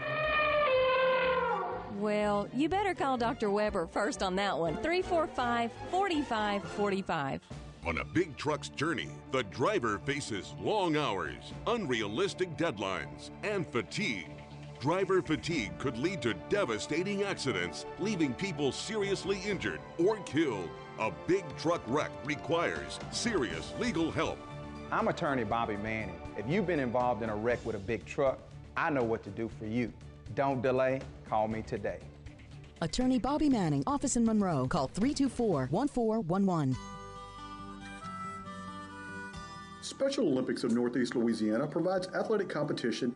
Well, you better call Dr. Weber first on that one, 345 4545.
On a big truck's journey, the driver faces long hours, unrealistic deadlines, and fatigue. Driver fatigue could lead to devastating accidents, leaving people seriously injured or killed. A big truck wreck requires serious legal help.
I'm attorney Bobby Manning. If you've been involved in a wreck with a big truck, I know what to do for you. Don't delay, call me today.
Attorney Bobby Manning, office in Monroe. Call 324 1411.
Special Olympics of Northeast Louisiana provides athletic competition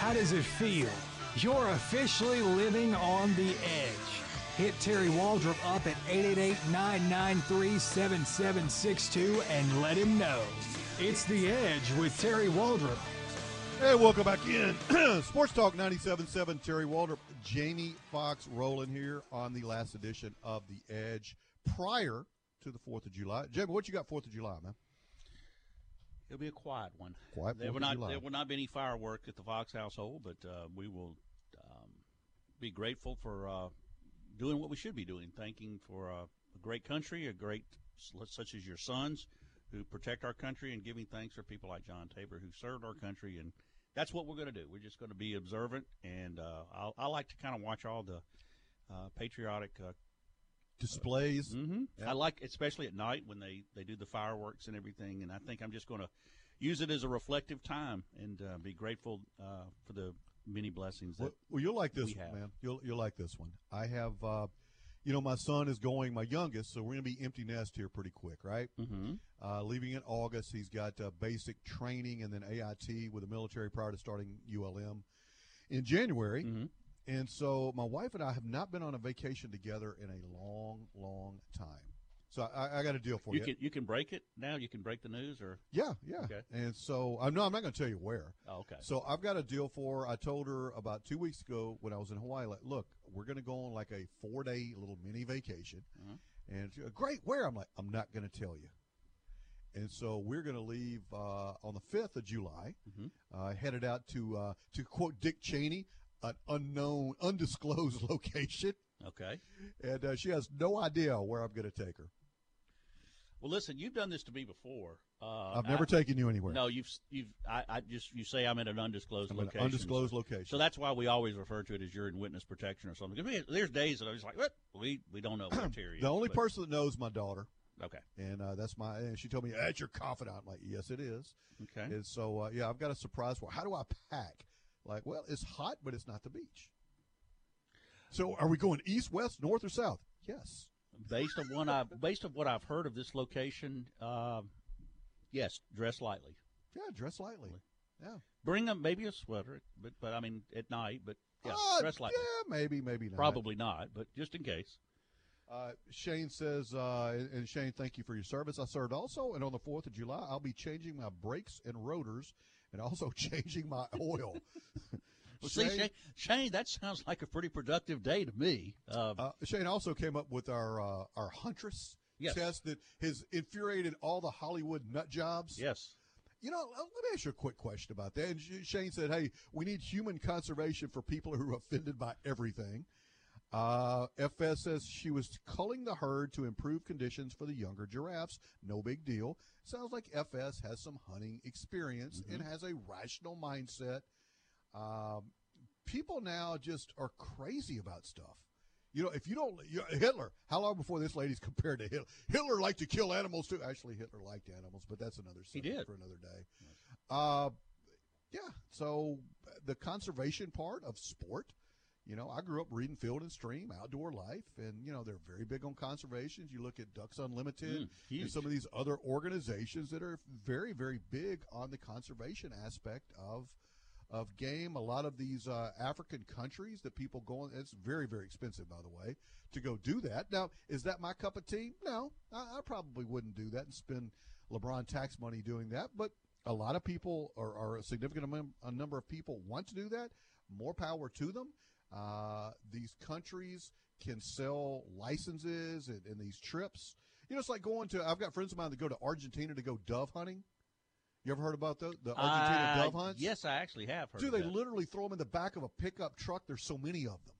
How does it feel? You're officially living on the edge. Hit Terry Waldrop up at 888-993-7762 and let him know. It's The Edge with Terry Waldrop.
Hey, welcome back in. [CLEARS THROAT] Sports Talk 97.7, Terry Waldrop, Jamie Fox rolling here on the last edition of The Edge prior to the 4th of July. Jamie, what you got 4th of July, man?
It'll be a quiet one.
Quiet
There will not
July.
there will not be any firework at the Fox household, but uh, we will um, be grateful for uh, doing what we should be doing. Thanking for uh, a great country, a great such as your sons who protect our country, and giving thanks for people like John Tabor who served our country. And that's what we're going to do. We're just going to be observant, and uh, I'll, I like to kind of watch all the uh, patriotic.
Displays.
hmm I like, especially at night when they, they do the fireworks and everything. And I think I'm just going to use it as a reflective time and uh, be grateful uh, for the many blessings that
Well, well, you'll like this one, man. You'll you'll like this one. I have, uh, you know, my son is going, my youngest, so we're going to be empty nest here pretty quick, right?
Mm-hmm.
Uh, leaving in August, he's got uh, basic training and then AIT with the military prior to starting ULM in January.
Mm-hmm.
And so my wife and I have not been on a vacation together in a long, long time. So I, I got a deal for
You
you.
can you can break it now. You can break the news or
Yeah, yeah.
Okay.
And so I'm no, I'm not going to tell you where.
Oh, okay.
So I've got a deal for. her. I told her about two weeks ago when I was in Hawaii. Like, look, we're going to go on like a four day little mini vacation.
Uh-huh.
And she goes, great, where? I'm like, I'm not going to tell you. And so we're going to leave uh, on the fifth of July.
Mm-hmm.
Uh, headed out to uh, to quote Dick Cheney. An unknown, undisclosed [LAUGHS] location,
Okay.
and uh, she has no idea where I'm going to take her.
Well, listen, you've done this to me before. Uh,
I've never
I-
taken you anywhere.
No, you've you've. I, I just you say I'm in an undisclosed
I'm in an
location.
undisclosed
so,
location.
So that's why we always refer to it as you're in witness protection or something. 'Cause we- There's days that I'm just like, what? We we don't know is. [CLEARS THROAT]
The only
but-
person that knows my daughter.
Okay.
And uh, that's my. And she told me that's your confidant. I'm like, yes, it is.
Okay.
And so uh, yeah, I've got a surprise for. her. How do I pack? Like, well, it's hot, but it's not the beach. So are we going east, west, north, or south? Yes.
based on what I based on what I've heard of this location, uh, yes, dress lightly.
Yeah, dress lightly. Yeah.
Bring them maybe a sweater, but but I mean at night, but yeah,
Uh,
dress lightly.
Yeah, maybe, maybe not.
Probably not, but just in case.
Uh, Shane says, uh, and- and Shane, thank you for your service. I served also, and on the 4th of July, I'll be changing my brakes and rotors and also [LAUGHS] changing my oil. [LAUGHS]
Well, see, Shane, Shane, that sounds like a pretty productive day to me. Uh,
Uh, Shane also came up with our uh, our Huntress
Yes.
Tess that has infuriated all the Hollywood nut jobs.
Yes.
You know, uh, let me ask you a quick question about that. And Shane said, "Hey, we need human conservation for people who are offended by everything." Uh, FS says she was culling the herd to improve conditions for the younger giraffes. No big deal. Sounds like FS has some hunting experience and has a rational mindset. Um, people now just are crazy about stuff. You know, if you don't, you Hitler. How long before this lady's [LAUGHS] compared to Hitler? Hitler liked to kill animals too. Actually, Hitler liked animals, but that's another
He
subject for another day. Uh, yeah. So the conservation part of sport. You know, I grew up reading Field and Stream, Outdoor Life, and you know they're very big on conservation. You look at Ducks Unlimited
Mm,
and some of these other organizations that are very, very big on the conservation aspect of of game. A lot of these uh, African countries that people go on, it's very, very expensive, by the way, to go do that. Now, is that my cup of tea? No, I, I probably wouldn't do that and spend LeBron tax money doing that. But a lot of people, or, or a significant amount, a number of people, want to do that. More power to them. Uh, these countries can sell licenses and, and these trips. You know, it's like going to. I've got friends of mine that go to Argentina to go dove hunting. You ever heard about the the Argentina
Uh,
dove hunts?
Yes, I actually have heard.
Dude,
of
they
that.
literally throw them in the back of a pickup truck. There's so many of them.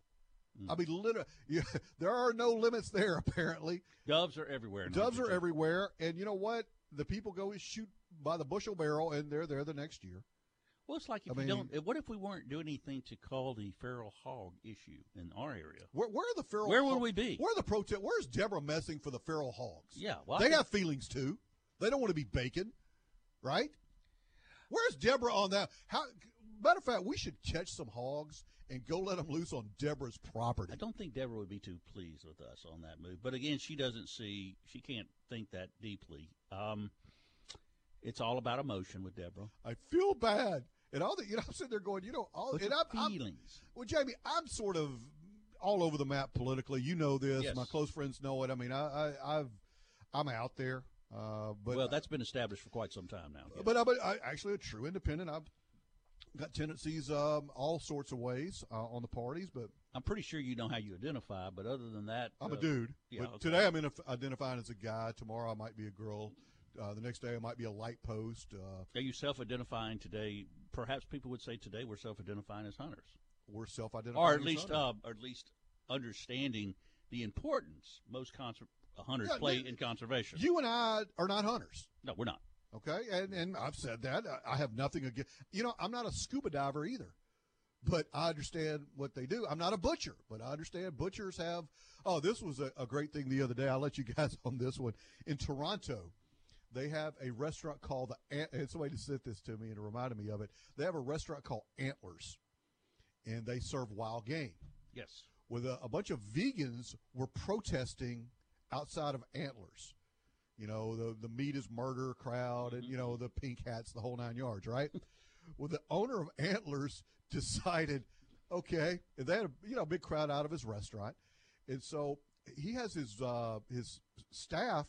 Hmm.
I mean, literally, [LAUGHS] yeah, there are no limits there. [LAUGHS] Apparently,
Doves are everywhere.
doves are everywhere, and you know what? The people go and shoot by the bushel barrel, and they're there the next year.
Well, it's like if
I
you
mean-
don't. What if we weren't doing anything to call the feral hog issue in our area?
Where, where are the feral?
Where would we be?
Where are the protest? Where's Debra Messing for the feral hogs?
Yeah, well,
they have feelings too. They don't want to be bacon, right? Where's Debra on that? How? Matter of fact, we should catch some hogs and go let them loose on Debra's property.
I don't think Debra would be too pleased with us on that move. But again, she doesn't see. She can't think that deeply. Um, it's all about emotion with Debra.
I feel bad. And all the, you know, [LAUGHS] I'm sitting there going, you know, all,
What's
and I'm, I'm- well, Jamie, I'm sort of all over the map politically. You know this.
Yes.
My close friends know it. I mean, I, I I've, I'm out there. Uh, but
well, that's been established for quite some time now. yes.
but I'm a, I, actually a true independent. I've got tendencies um, all sorts of ways uh, on the parties, but
I'm pretty sure you know how you identify. But other than that,
I'm
uh,
a dude.
Yeah,
but
okay.
today I'm in identifying as a guy. Tomorrow I might be a girl. Uh, the next day it might be a light post. Uh,
Are you self-identifying today? Perhaps people would say today we're self-identifying as hunters,
we're self-identifying,
or at
as
least, uh, or at least understanding the importance most conser- hunters
Yeah,
play
you-
in conservation.
You and I are not hunters.
no, we're not.
Okay, and and I've said that I- I have nothing against. You know, I'm not a scuba diver either, but I understand what they do. I'm not a butcher, but I understand butchers have. Oh, this was a, a great thing the other day. I'll let you guys [LAUGHS] on this one. In Toronto, they have a restaurant called the. Ant- And somebody sent this to me and it reminded me of it. They have a restaurant called Antlers, and they serve wild game.
Yes.
With a, a bunch of vegans were protesting outside of Antlers you know the the meat is murder crowd and you know the pink hats the whole nine yards right [LAUGHS] well the owner of antlers [LAUGHS] decided okay and they had a you know big crowd out of his restaurant and so he has his uh his staff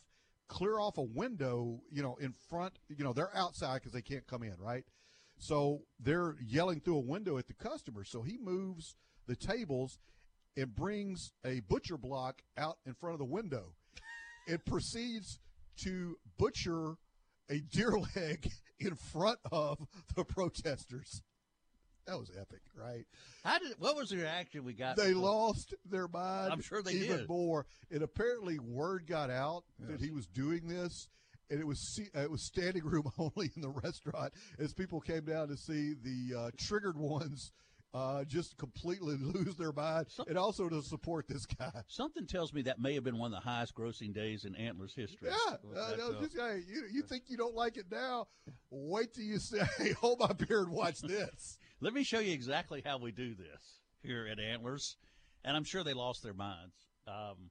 clear off a window you know in front you know they're outside because they can't come in right? So they're yelling through a window at the customer. So he moves the tables and brings a butcher block out in front of the window. And proceeds to butcher a deer [LAUGHS] leg in front of the protesters. That was epic, right?
How did? What was the reaction we got?
They lost their mind.
I'm sure they
even
did.
more. And apparently, word got out that he was doing this, and it was uh, it was standing room [LAUGHS] only in the restaurant as people came down to see the uh, triggered ones. Uh, just completely [LAUGHS] lose their mind, and also to support this guy.
Something tells me that may have been one of the highest grossing days in Antlers history.
Yeah, uh, no. You, you think you don't like it now? Wait till you [LAUGHS] say, "Hey, hold my beer and watch this."
Let me show you exactly how we do this here at Antlers, and I'm sure they lost their minds. Um,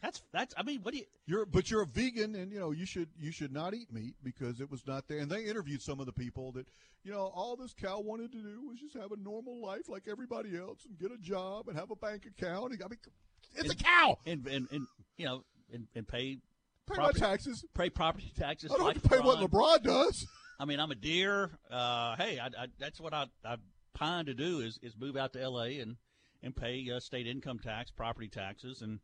that's that's. I mean, what do you?
You're, but you're a vegan, and you know you should you should not eat meat because it was not there. And they interviewed some of the people that you know all this cow wanted to do was just have a normal life like everybody else and get a job and have a bank account. And, I mean, it's a cow.
And and, and you know and, and pay
Pay my taxes.
Pay property taxes.
I don't
like
have to pay what LeBron does.
I mean, I'm a deer. Uh, hey, I, I, that's what I, I pine to do is, is move out to L.A. and and pay uh, state income tax, property taxes, and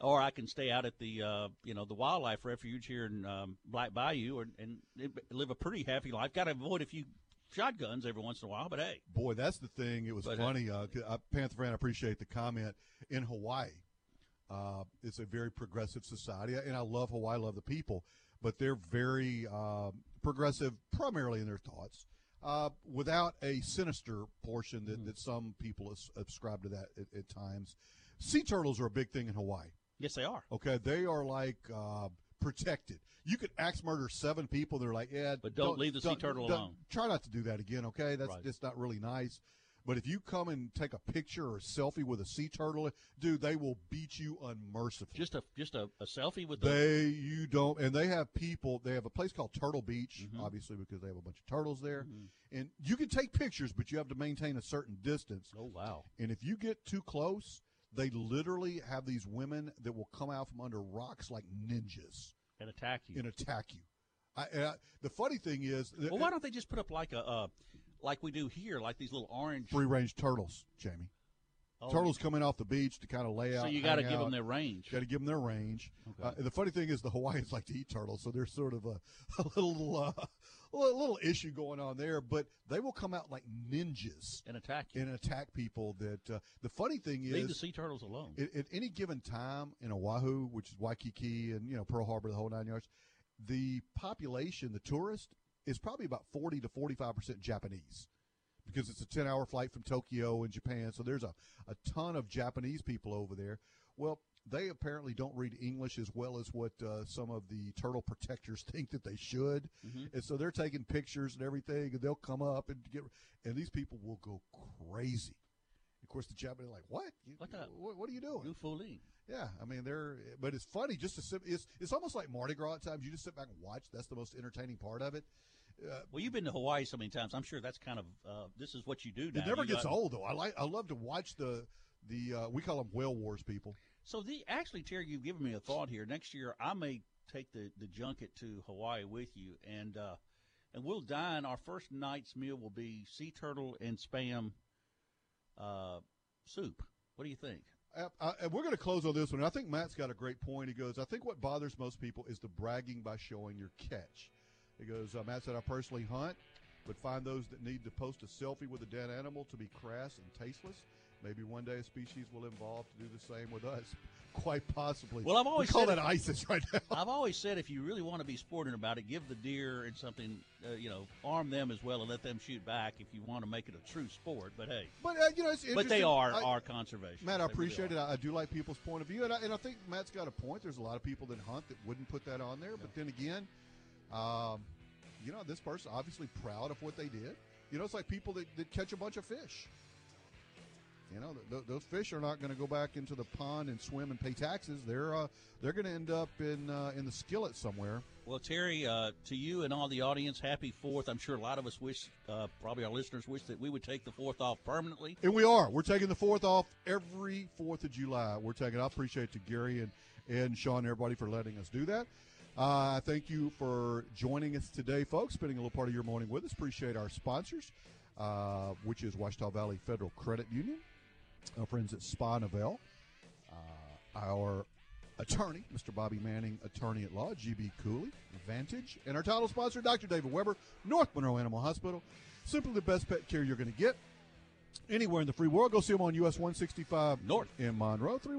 or I can stay out at the uh, you know the wildlife refuge here in um, Black Bayou and, and live a pretty happy life. Got to avoid a few shotguns every once in a while, but hey,
Boy, that's the thing. It was
But, uh,
funny. Uh, I, Panther fan, I appreciate the comment. In Hawaii, uh, it's a very progressive society, and I love Hawaii. I love the people, but they're very uh, progressive, primarily in their thoughts, uh, without a sinister portion that, that some people as- ascribe to that at, at times. Sea turtles are a big thing in Hawaii.
yes, they are.
Okay, they are like uh, protected. You could axe murder seven people. They're like, yeah,
But don't leave the sea turtle
don't-
alone.
Try not to do that again. Okay, that's
Right.
just not really nice. But if you come and take a picture or a selfie with a sea turtle, dude, they will beat you unmercifully.
Just a just a, a selfie with the
They you don't, and they have people. They have a place called Turtle Beach,
Mm-hmm.
obviously because they have a bunch of turtles there, and you can take pictures, but you have to maintain a certain distance.
Oh wow!
And if you get too close, they literally have these women that will come out from under rocks like ninjas
and attack you.
and attack you. I, I, the funny thing is,
Well, why don't they just put up like a uh, like we do here, like these little orange
free range turtles, Jamie?
Oh.
Turtles coming off the beach to kind of lay out.
So you got to give them their range.
Got to give them their range.
Okay.
Uh, the funny thing is, the Hawaiians [LAUGHS] like to eat turtles, so there's sort of a, [LAUGHS] a little uh, [LAUGHS] a little issue going on there. But they will come out like ninjas
and attack you.
and attack people. That uh, the funny thing
Leave
is,
the sea turtles alone.
at, at any given time in Oahu, which is Waikiki and you know Pearl Harbor, the whole nine yards, the population, the tourist, is probably about forty to forty five percent Japanese, because it's a ten hour flight from Tokyo and Japan. So there's a, a ton of Japanese people over there. Well, they apparently don't read English as well as what uh, some of the turtle protectors [LAUGHS] think that they should,
Mhm.
and so they're taking pictures and everything, and they'll come up and get, and these people will go crazy. Of course, the Japanese are like, "What? You,
What the-
what, what are you doing?
You fooling.
Yeah, I mean they're, but it's funny just to sit. It's it's almost like Mardi Gras at times. You just sit back and watch. That's the most entertaining part of it. Uh,
Well, you've been to Hawaii so many times. I'm sure that's kind of uh, this is what you do now.
it never
You
gets
got-
old though. I like. I love to watch the the. Uh, we call them whale wars people.
So the actually, Terry, you've given me a thought here. Next year, I may take the, the junket to Hawaii with you, and uh, and we'll dine. Our first night's meal will be sea turtle and spam uh, soup. What do you think?
Uh, uh, and we're going to close on this one. I think Matt's got a great point. He goes, I think what bothers most people is the bragging by showing your catch. He goes, uh, Matt said, I personally hunt, but find those that need to post a selfie with a dead animal to be crass and tasteless. Maybe one day a species will evolve to do the same with us. [LAUGHS] Quite possibly.
Well, I've always
we call that
if-
ISIS right now. [LAUGHS]
I've always said if you really want to be sporting about it, give the deer and something, uh, you know, arm them as well and let them shoot back if you want to make it a true sport. But hey,
But uh, you know, it's
but they are
I-
are conservation.
Matt, I
They
appreciate
are.
it. I, I do like people's point of view, and I, and I think Matt's got a point. There's a lot of people that hunt that wouldn't put that on there, but then again, um, you know, this person obviously proud of what they did. You know, it's like people that, that catch a bunch of fish. You know, th- th- those fish are not going to go back into the pond and swim and pay taxes. They're uh, they're going to end up in uh, in the skillet somewhere.
Well, Terry, uh, to you and all the audience, happy Fourth. I'm sure a lot of us wish, uh, probably our listeners wish that we would take the Fourth off permanently.
And we are. We're taking the fourth off every Fourth of July. We're taking. I appreciate to Gary and and Sean, and everybody for letting us do that. Uh, thank you for joining us today, folks. Spending a little part of your morning with us. Appreciate our sponsors, uh, which is Ouachita Valley Federal Credit Union, our friends at Spa Novell, uh, our attorney, Mr. Bobby Manning, attorney at law, GB Cooley, Vantage, and our title sponsor, Dr. David Weber, North Monroe Animal Hospital. Simply the best pet care you're going to get anywhere in the free world. Go see them on US 165
North
in Monroe. 3